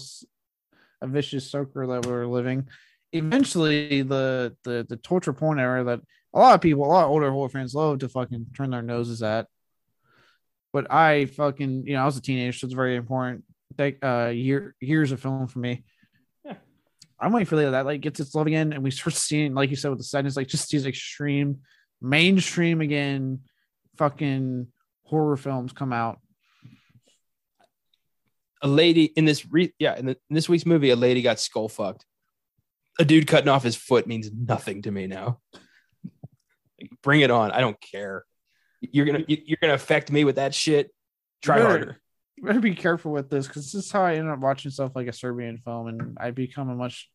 a vicious circle that we're living. Eventually, the the the torture porn era that a lot of people, a lot of older horror fans love to fucking turn their noses at. But I fucking you know I was a teenager, so it's very important. Like uh year years of film for me. Yeah. I'm waiting for the, that like gets its love again, and we start seeing, like you said, with the sadness, like just these extreme, mainstream again, fucking horror films come out. A lady in this, re- yeah, in, the, in this week's movie, a lady got skull fucked. A dude cutting off his foot means nothing to me now. Like, bring it on. I don't care. You're gonna you're gonna affect me with that shit. Try Sure. harder. You better be careful with this because this is how I end up watching stuff like a Serbian film, and I become a much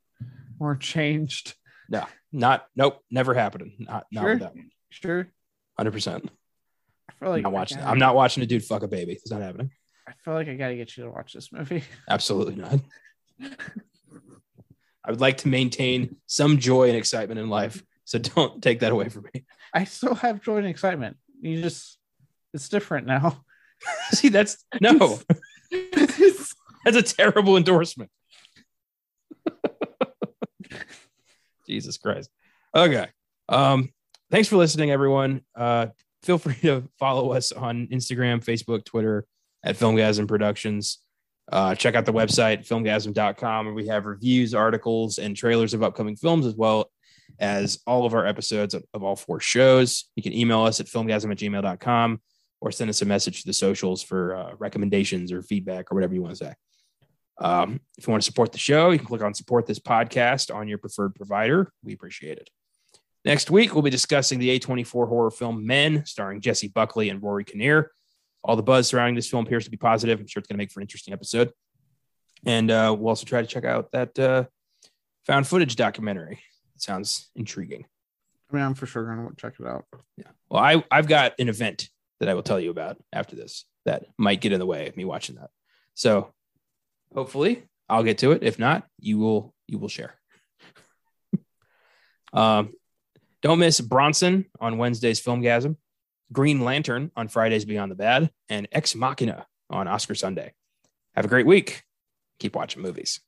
more changed. No, not nope, never happening. Not not Sure. with that one. Sure, Hundred percent. I feel like not I watching. I'm not watching a dude fuck a baby. It's not happening. I feel like I gotta get you to watch this movie. Absolutely not. I would like to maintain some joy and excitement in life. So don't take that away from me. I still have joy and excitement. You just, it's different now. See, that's no, that's a terrible endorsement. Jesus Christ. Okay. Um, thanks for listening, everyone. Uh, feel free to follow us on Instagram, Facebook, Twitter at Filmgazm Productions. Uh, check out the website, filmgazm.com, where we have reviews, articles, and trailers of upcoming films, as well as all of our episodes of, of all four shows. You can email us at filmgazm at gmail.com or send us a message to the socials for uh, recommendations or feedback or whatever you want to say. Um, if you want to support the show, you can click on support this podcast on your preferred provider. We appreciate it. Next week, we'll be discussing the A24 horror film Men, starring Jessie Buckley and Rory Kinnear. All the buzz surrounding this film appears to be positive. I'm sure it's going to make for an interesting episode. And uh, we'll also try to check out that uh, found footage documentary. It sounds intriguing. I mean, I'm for sure gonna check it out. Yeah. Well, I, I've got an event that I will tell you about after this that might get in the way of me watching that. So hopefully I'll get to it. If not, you will you will share. um, don't miss Bronson on Wednesday's Filmgazm, Green Lantern on Fridays Beyond the Bad, and Ex Machina on Oscar Sunday. Have a great week. Keep watching movies.